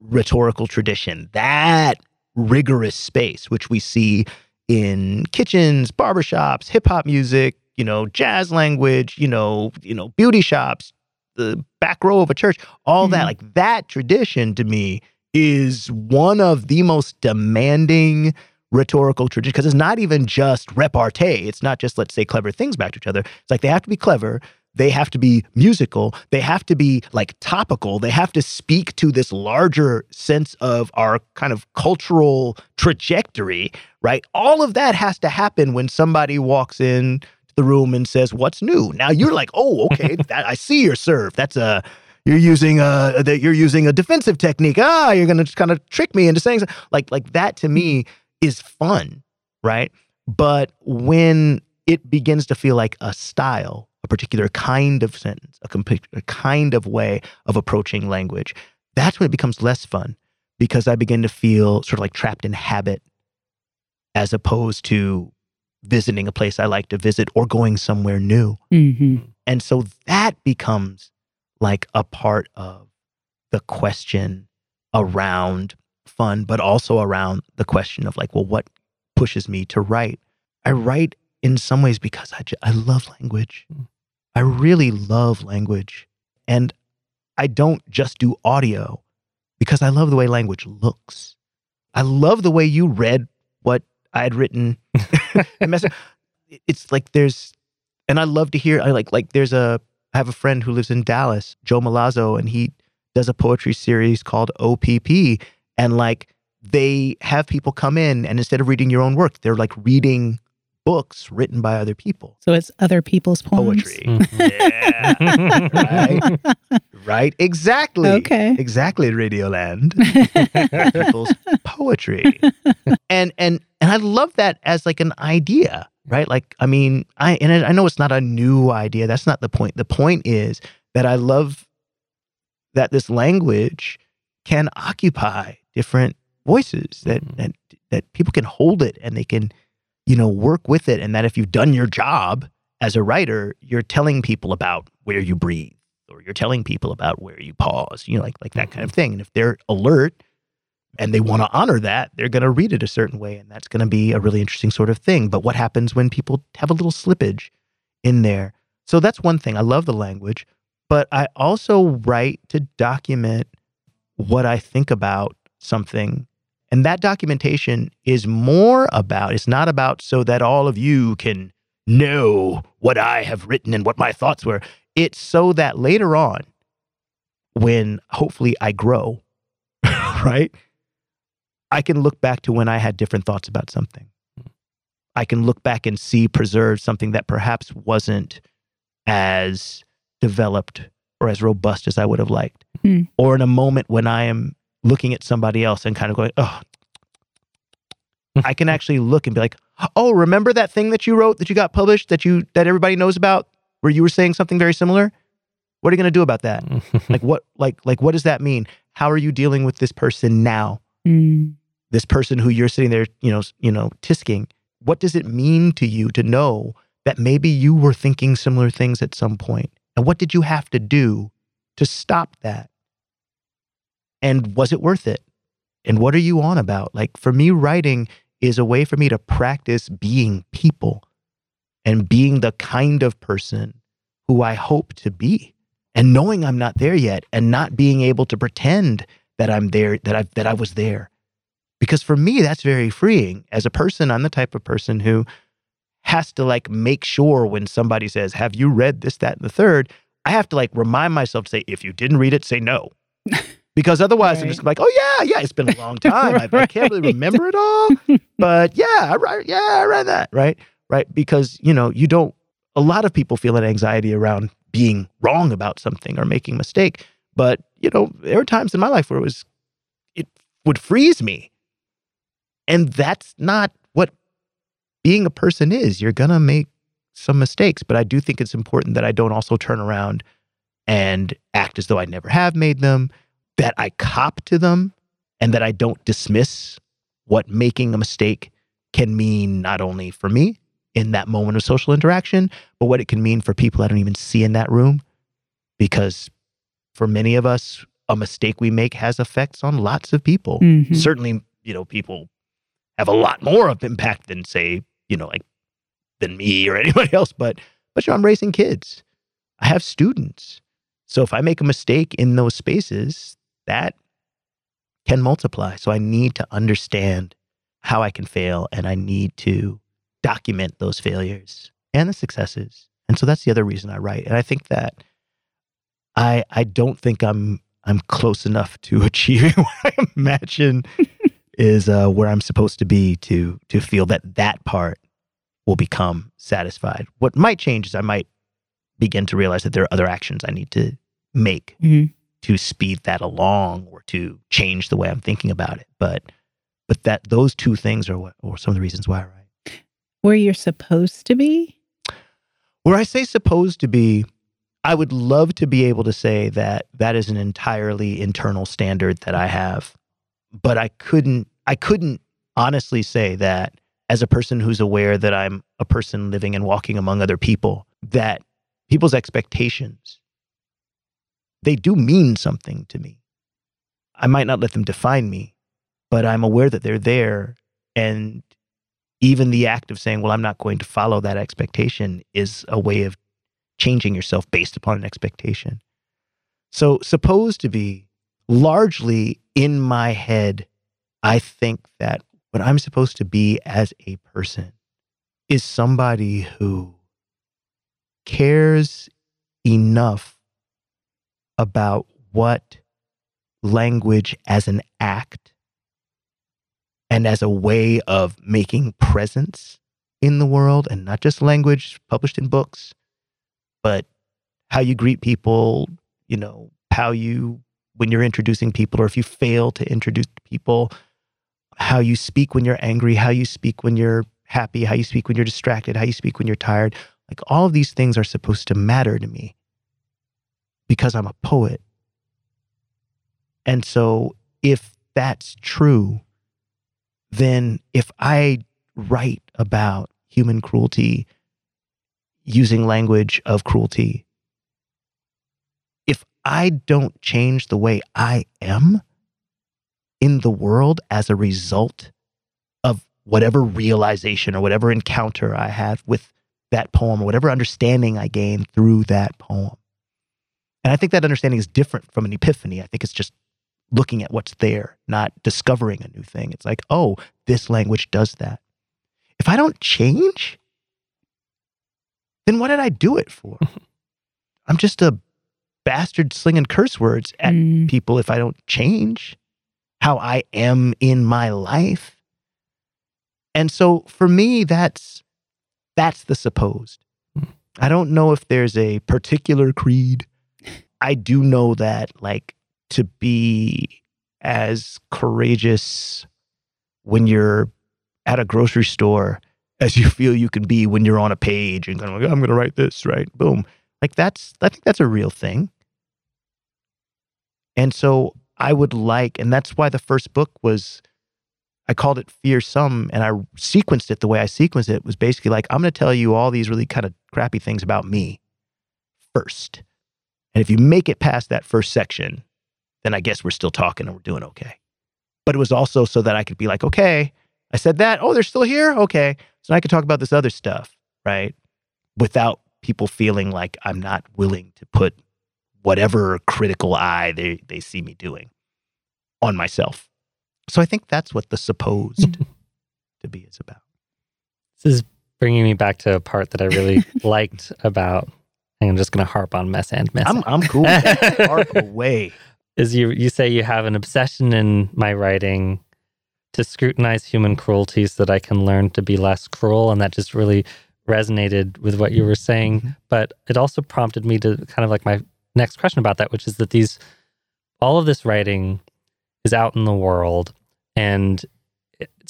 rhetorical tradition, that rigorous space, which we see in kitchens, barbershops, hip hop music, you know, jazz language, you know, you know, beauty shops, the back row of a church, all that, Mhm. like that tradition to me is one of the most demanding rhetorical traditions because it's not even just repartee. It's not just let's say clever things back to each other. It's like they have to be clever. They have to be musical. They have to be like topical. They have to speak to this larger sense of our kind of cultural trajectory, right? All of that has to happen when somebody walks in the room and says, "What's new?" Now you're like, "Oh, okay, that, I see your serve. That's a you're using a that you're using a defensive technique. Ah, you're gonna just kind of trick me into saying something. like like that to me is fun, right? But when it begins to feel like a style, a particular kind of sentence, a, comp- a kind of way of approaching language, that's when it becomes less fun because I begin to feel sort of like trapped in habit as opposed to visiting a place I like to visit or going somewhere new. hmm And so that becomes like a part of the question around fun, but also around the question of like, well, what pushes me to write? I write in some ways because I, love language. Mm. I really love language. And I don't just do audio because I love the way language looks. I love the way you read what I had written. It's like there's, and I love to hear. I like like there's a. I have a friend who lives in Dallas, Joe Milazzo, and he does a poetry series called OPP, and like they have people come in, and instead of reading your own work, they're like reading books written by other people, So it's other people's poems. poetry. Mhm. yeah, right, right, exactly. Okay. exactly. Radioland. people's poetry and and and i love that as like an idea right like i mean i and i know it's not a new idea that's not the point the point is that i love that this language can occupy different voices that Mhm. that that people can hold it and they can you know work with it and that if you've done your job as a writer you're telling people about where you breathe or you're telling people about where you pause you know like like that kind of thing and if they're alert and they want to honor that, they're going to read it a certain way. And that's going to be a really interesting sort of thing. But what happens when people have a little slippage in there? So that's one thing. I love the language, but I also write to document what I think about something. And that documentation is more about, it's not about so that all of you can know what I have written and what my thoughts were. It's so that later on, when hopefully I grow, right? I can look back to when I had different thoughts about something. I can look back and see preserved something that perhaps wasn't as developed or as robust as I would have liked. Hmm. Or in a moment when I am looking at somebody else and kind of going, oh, I can actually look and be like, "Oh, remember that thing that you wrote that you got published that you that everybody knows about where you were saying something very similar? What are you going to do about that? like what like like what does that mean? How are you dealing with this person now? Mm. This person who you're sitting there, you know, you know, tisking. What does it mean to you to know that maybe you were thinking similar things at some point? And what did you have to do to stop that? And was it worth it? And what are you on about? Like for me, writing is a way for me to practice being people and being the kind of person who I hope to be. And knowing I'm not there yet and not being able to pretend that I'm there, that I that I was there. Because for me, that's very freeing. As a person, I'm the type of person who has to like make sure when somebody says, Have you read this, that, and the third? I have to like remind myself to say, if you didn't read it, say no. Because otherwise, I'm just like, oh yeah, yeah, it's been a long time. I, I can't really remember it all, but yeah, I read, yeah, I read that, right, right. Because you know, you don't. A lot of people feel an anxiety around being wrong about something or making a mistake, but you know, there were times in my life where it was, it would freeze me, and that's not what being a person is. You're gonna make some mistakes, but I do think it's important that I don't also turn around and act as though I never have made them, that I cop to them, and that I don't dismiss what making a mistake can mean not only for me in that moment of social interaction, but what it can mean for people I don't even see in that room. Because for many of us, a mistake we make has effects on lots of people. Mhm. Certainly, you know, people have a lot more of impact than say, you know, like than me or anybody else. But but you know, I'm raising kids. I have students. So if I make a mistake in those spaces, that can multiply. So I need to understand how I can fail and I need to document those failures and the successes. And so that's the other reason I write. And I think that I I don't think I'm I'm close enough to achieving what I imagine is uh, where I'm supposed to be to to feel that that part will become satisfied. What might change is I might begin to realize that there are other actions I need to make Mhm. To speed that along or to change the way I'm thinking about it. But but that those two things are what or some of the reasons why I write. Where you're supposed to be? Where I say supposed to be, I would love to be able to say that that is an entirely internal standard that I have, but I couldn't I couldn't honestly say that as a person who's aware that I'm a person living and walking among other people, that people's expectations they do mean something to me. I might not let them define me, but I'm aware that they're there and even the act of saying, well, I'm not going to follow that expectation is a way of changing yourself based upon an expectation. So, supposed to be largely in my head, I think that what I'm supposed to be as a person is somebody who cares enough about what language as an act and as a way of making presence in the world and not just language published in books, but how you greet people, you know, how you, when you're introducing people, or if you fail to introduce people, how you speak when you're angry, how you speak when you're happy, how you speak when you're distracted, how you speak when you're tired. Like all of these things are supposed to matter to me because I'm a poet. And so if that's true, then if I write about human cruelty using language of cruelty, if I don't change the way I am in the world as a result of whatever realization or whatever encounter I have with that poem or whatever understanding I gain through that poem. And I think that understanding is different from an epiphany. I think it's just looking at what's there, not discovering a new thing. It's like, oh, this language does that. If I don't change, then what did I do it for? I'm just a bastard slinging curse words at Mm. people if I don't change how I am in my life. And so for me, that's that's the supposed. I don't know if there's a particular creed. I do know that like to be as courageous when you're at a grocery store as you feel you can be when you're on a page and going, like, I'm going to write this, right? Boom. Like that's, I think that's a real thing. And so I would like, and that's why the first book was, I called it Fearsome and I sequenced it the way I sequenced it was basically like, I'm going to tell you all these really kind of crappy things about me first. And if you make it past that first section, then I guess we're still talking and we're doing okay. But it was also so that I could be like, okay, I said that. Oh, they're still here? Okay. So I could talk about this other stuff, right? Without people feeling like I'm not willing to put whatever critical eye they, they see me doing on myself. So I think that's what the supposed to be is about. This is bringing me back to a part that I really liked about. I'm just going to harp on mess and mess. I'm, I'm cool. harp away. Is you you say you have an obsession in my writing to scrutinize human cruelty so that I can learn to be less cruel, and that just really resonated with what you were saying. Mm-hmm. But it also prompted me to kind of like my next question about that, which is that these all of this writing is out in the world and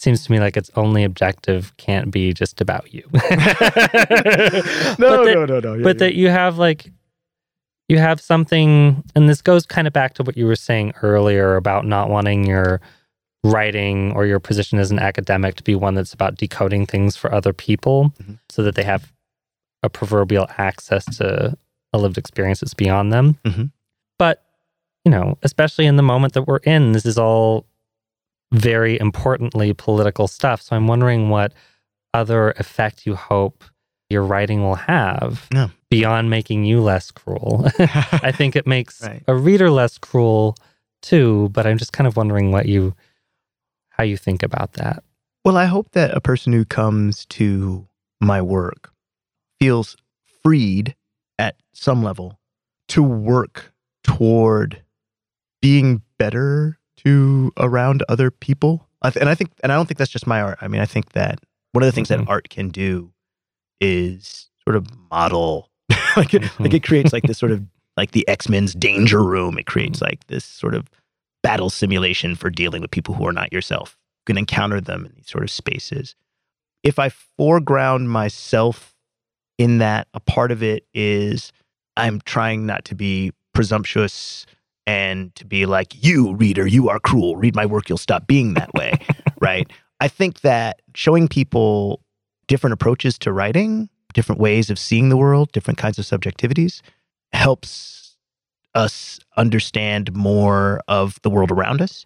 seems to me like its only objective can't be just about you. no, that, no, no, no. Yeah, but yeah. that you have like you have something and this goes kind of back to what you were saying earlier about not wanting your writing or your position as an academic to be one that's about decoding things for other people mm-hmm. so that they have a proverbial access to a lived experience that's beyond them. Mm-hmm. But, you know, especially in the moment that we're in, this is all very importantly political stuff. So I'm wondering what other effect you hope your writing will have yeah. beyond making you less cruel. I think it makes right. a reader less cruel too, but I'm just kind of wondering what you how you think about that. Well, I hope that a person who comes to my work feels freed at some level to work toward being better to around other people. And I think, and I don't think that's just my art. I mean, I think that one of the things mm-hmm. that art can do is sort of model, like, mm-hmm. like it creates like this sort of like the X Men's danger room. It creates mm-hmm. like this sort of battle simulation for dealing with people who are not yourself. You can encounter them in these sort of spaces. If I foreground myself in that a part of it is I'm trying not to be presumptuous and to be like, you, reader, you are cruel. Read my work, you'll stop being that way. right. I think that showing people different approaches to writing, different ways of seeing the world, different kinds of subjectivities helps us understand more of the world around us.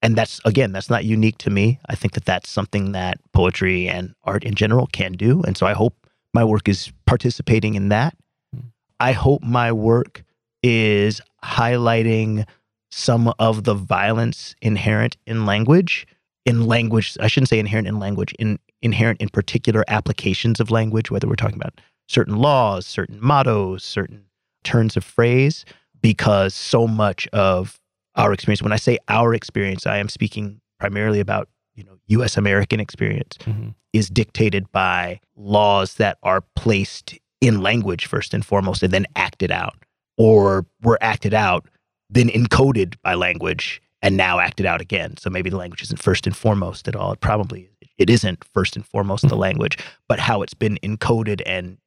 And that's, again, that's not unique to me. I think that that's something that poetry and art in general can do. And so I hope my work is participating in that. Hmm. I hope my work is highlighting some of the violence inherent in language. In language, I shouldn't say inherent in language, in inherent in particular applications of language, whether we're talking about certain laws, certain mottos, certain turns of phrase, because so much of our experience, when I say our experience, I am speaking primarily about you know U.S. American experience mm-hmm. is dictated by laws that are placed in language first and foremost, and then acted out, or were acted out, then encoded by language, and now acted out again. So maybe the language isn't first and foremost at all. It probably it isn't first and foremost the language, but how it's been encoded and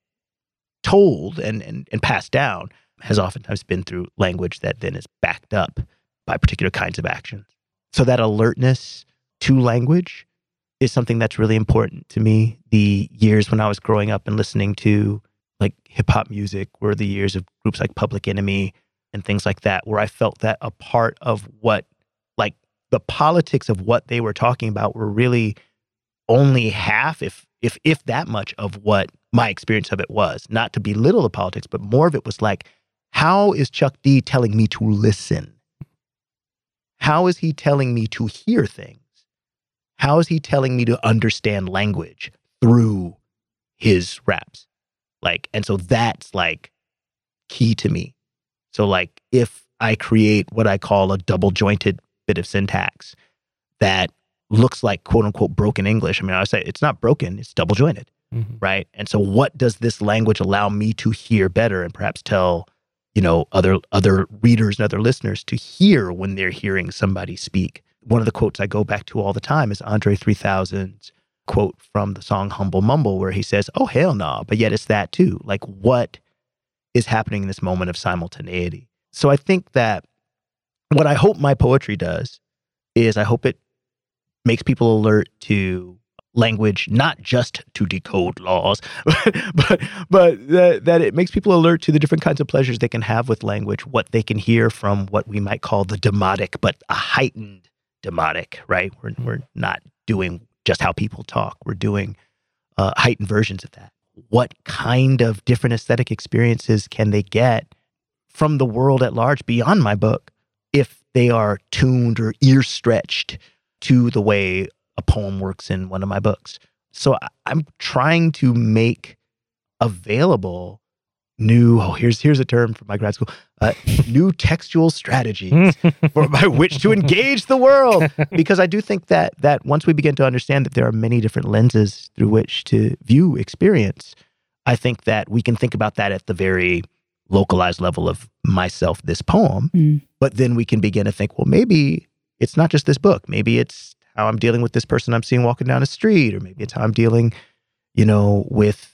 told and, and, and passed down has oftentimes been through language that then is backed up by particular kinds of actions. So that alertness to language is something that's really important to me. The years when I was growing up and listening to like hip hop music were the years of groups like Public Enemy and things like that, where I felt that a part of what, like the politics of what they were talking about were really only half, if if if that much of what my experience of it was. Not to belittle the politics, but more of it was like, how is Chuck D telling me to listen? How is he telling me to hear things? How is he telling me to understand language through his raps? Like, and so that's like key to me. So, like, if I create what I call a double jointed bit of syntax that looks like quote unquote broken English, I mean, I say it's not broken, it's double jointed, mm-hmm. right? And so, what does this language allow me to hear better and perhaps tell you know other other readers and other listeners to hear when they're hearing somebody speak one of the quotes I go back to all the time is Andre 3000's quote from the song Humble Mumble, where he says, Oh, hell no. Nah. But yet it's that too. Like, what is happening in this moment of simultaneity? So I think that what I hope my poetry does is I hope it makes people alert to language, not just to decode laws, but but that, that it makes people alert to the different kinds of pleasures they can have with language, what they can hear from what we might call the demotic, but a heightened demotic, right? We're we're not doing just how people talk. We're doing uh, heightened versions of that. What kind of different aesthetic experiences can they get from the world at large beyond my book if they are tuned or ear stretched to the way a poem works in one of my books. So I'm trying to make available new oh here's here's a term from my grad school uh, new textual strategies for, by which to engage the world. Because i do think that that once we begin to understand that there are many different lenses through which to view experience i think that we can think about that at the very localized level of myself this poem. Mm. but then we can begin to think well maybe it's not just this book. Maybe it's how I'm dealing with this person I'm seeing walking down the street, or maybe it's how I'm dealing, you know, with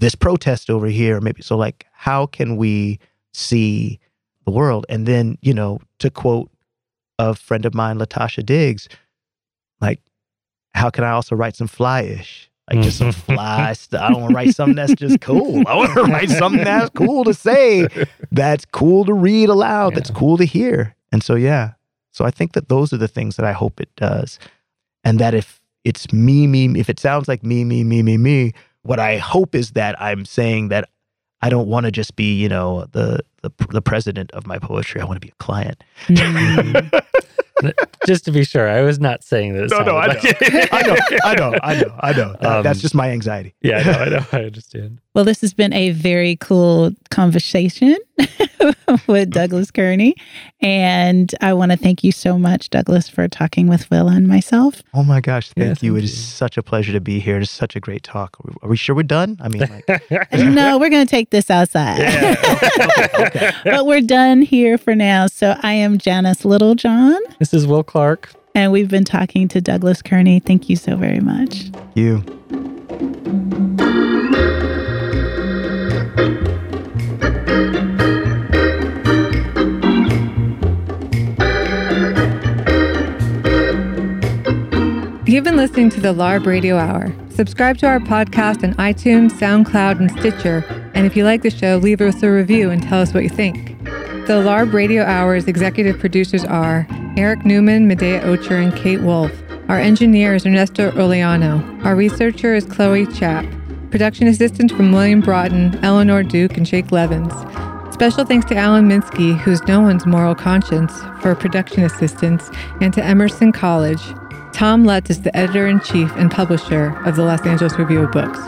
this protest over here. Maybe so like how can we see the world? And then, you know, to quote a friend of mine, Latasha Diggs, like, how can I also write some flyish? Like just some mm-hmm. fly stuff. I don't want to write something that's just cool. I want to write something that's cool to say, that's cool to read aloud, yeah. that's cool to hear. And so, yeah. So I think that those are the things that I hope it does and that if it's me, me, if it sounds like me, me, me, me, me, what I hope is that I'm saying that I don't want to just be, you know, the the, the president of my poetry. I want to be a client. Mm. just to be sure, I was not saying this. No, no, I know. I know, I know, I know, I know. Um, that's just my anxiety. Yeah, I know, I know, I understand. Well, this has been a very cool conversation with Douglas Kearney. And I want to thank you so much, Douglas, for talking with Will and myself. Oh my gosh, thank yes, you. It is such a pleasure to be here. It is such a great talk. Are we sure we're done? I mean, like, no, we're going to take this outside. Yeah. okay, okay. But we're done here for now. So I am Janice Littlejohn. This is Will Clark. And we've been talking to Douglas Kearney. Thank you so very much. Thank you. You've been listening to the LARB Radio Hour. Subscribe to our podcast on iTunes, SoundCloud, and Stitcher. And if you like the show, leave us a review and tell us what you think. The LARB Radio Hour's executive producers are Eric Newman, Medaya Ocher, and Kate Wolf. Our engineer is Ernesto Oleano. Our researcher is Chloe Chap. Production assistance from William Broughton, Eleanor Duke, and Jake Levins. Special thanks to Alan Minsky, who's no one's moral conscience, for production assistance, and to Emerson College. Tom Lutz is the editor in chief and publisher of the Los Angeles Review of Books.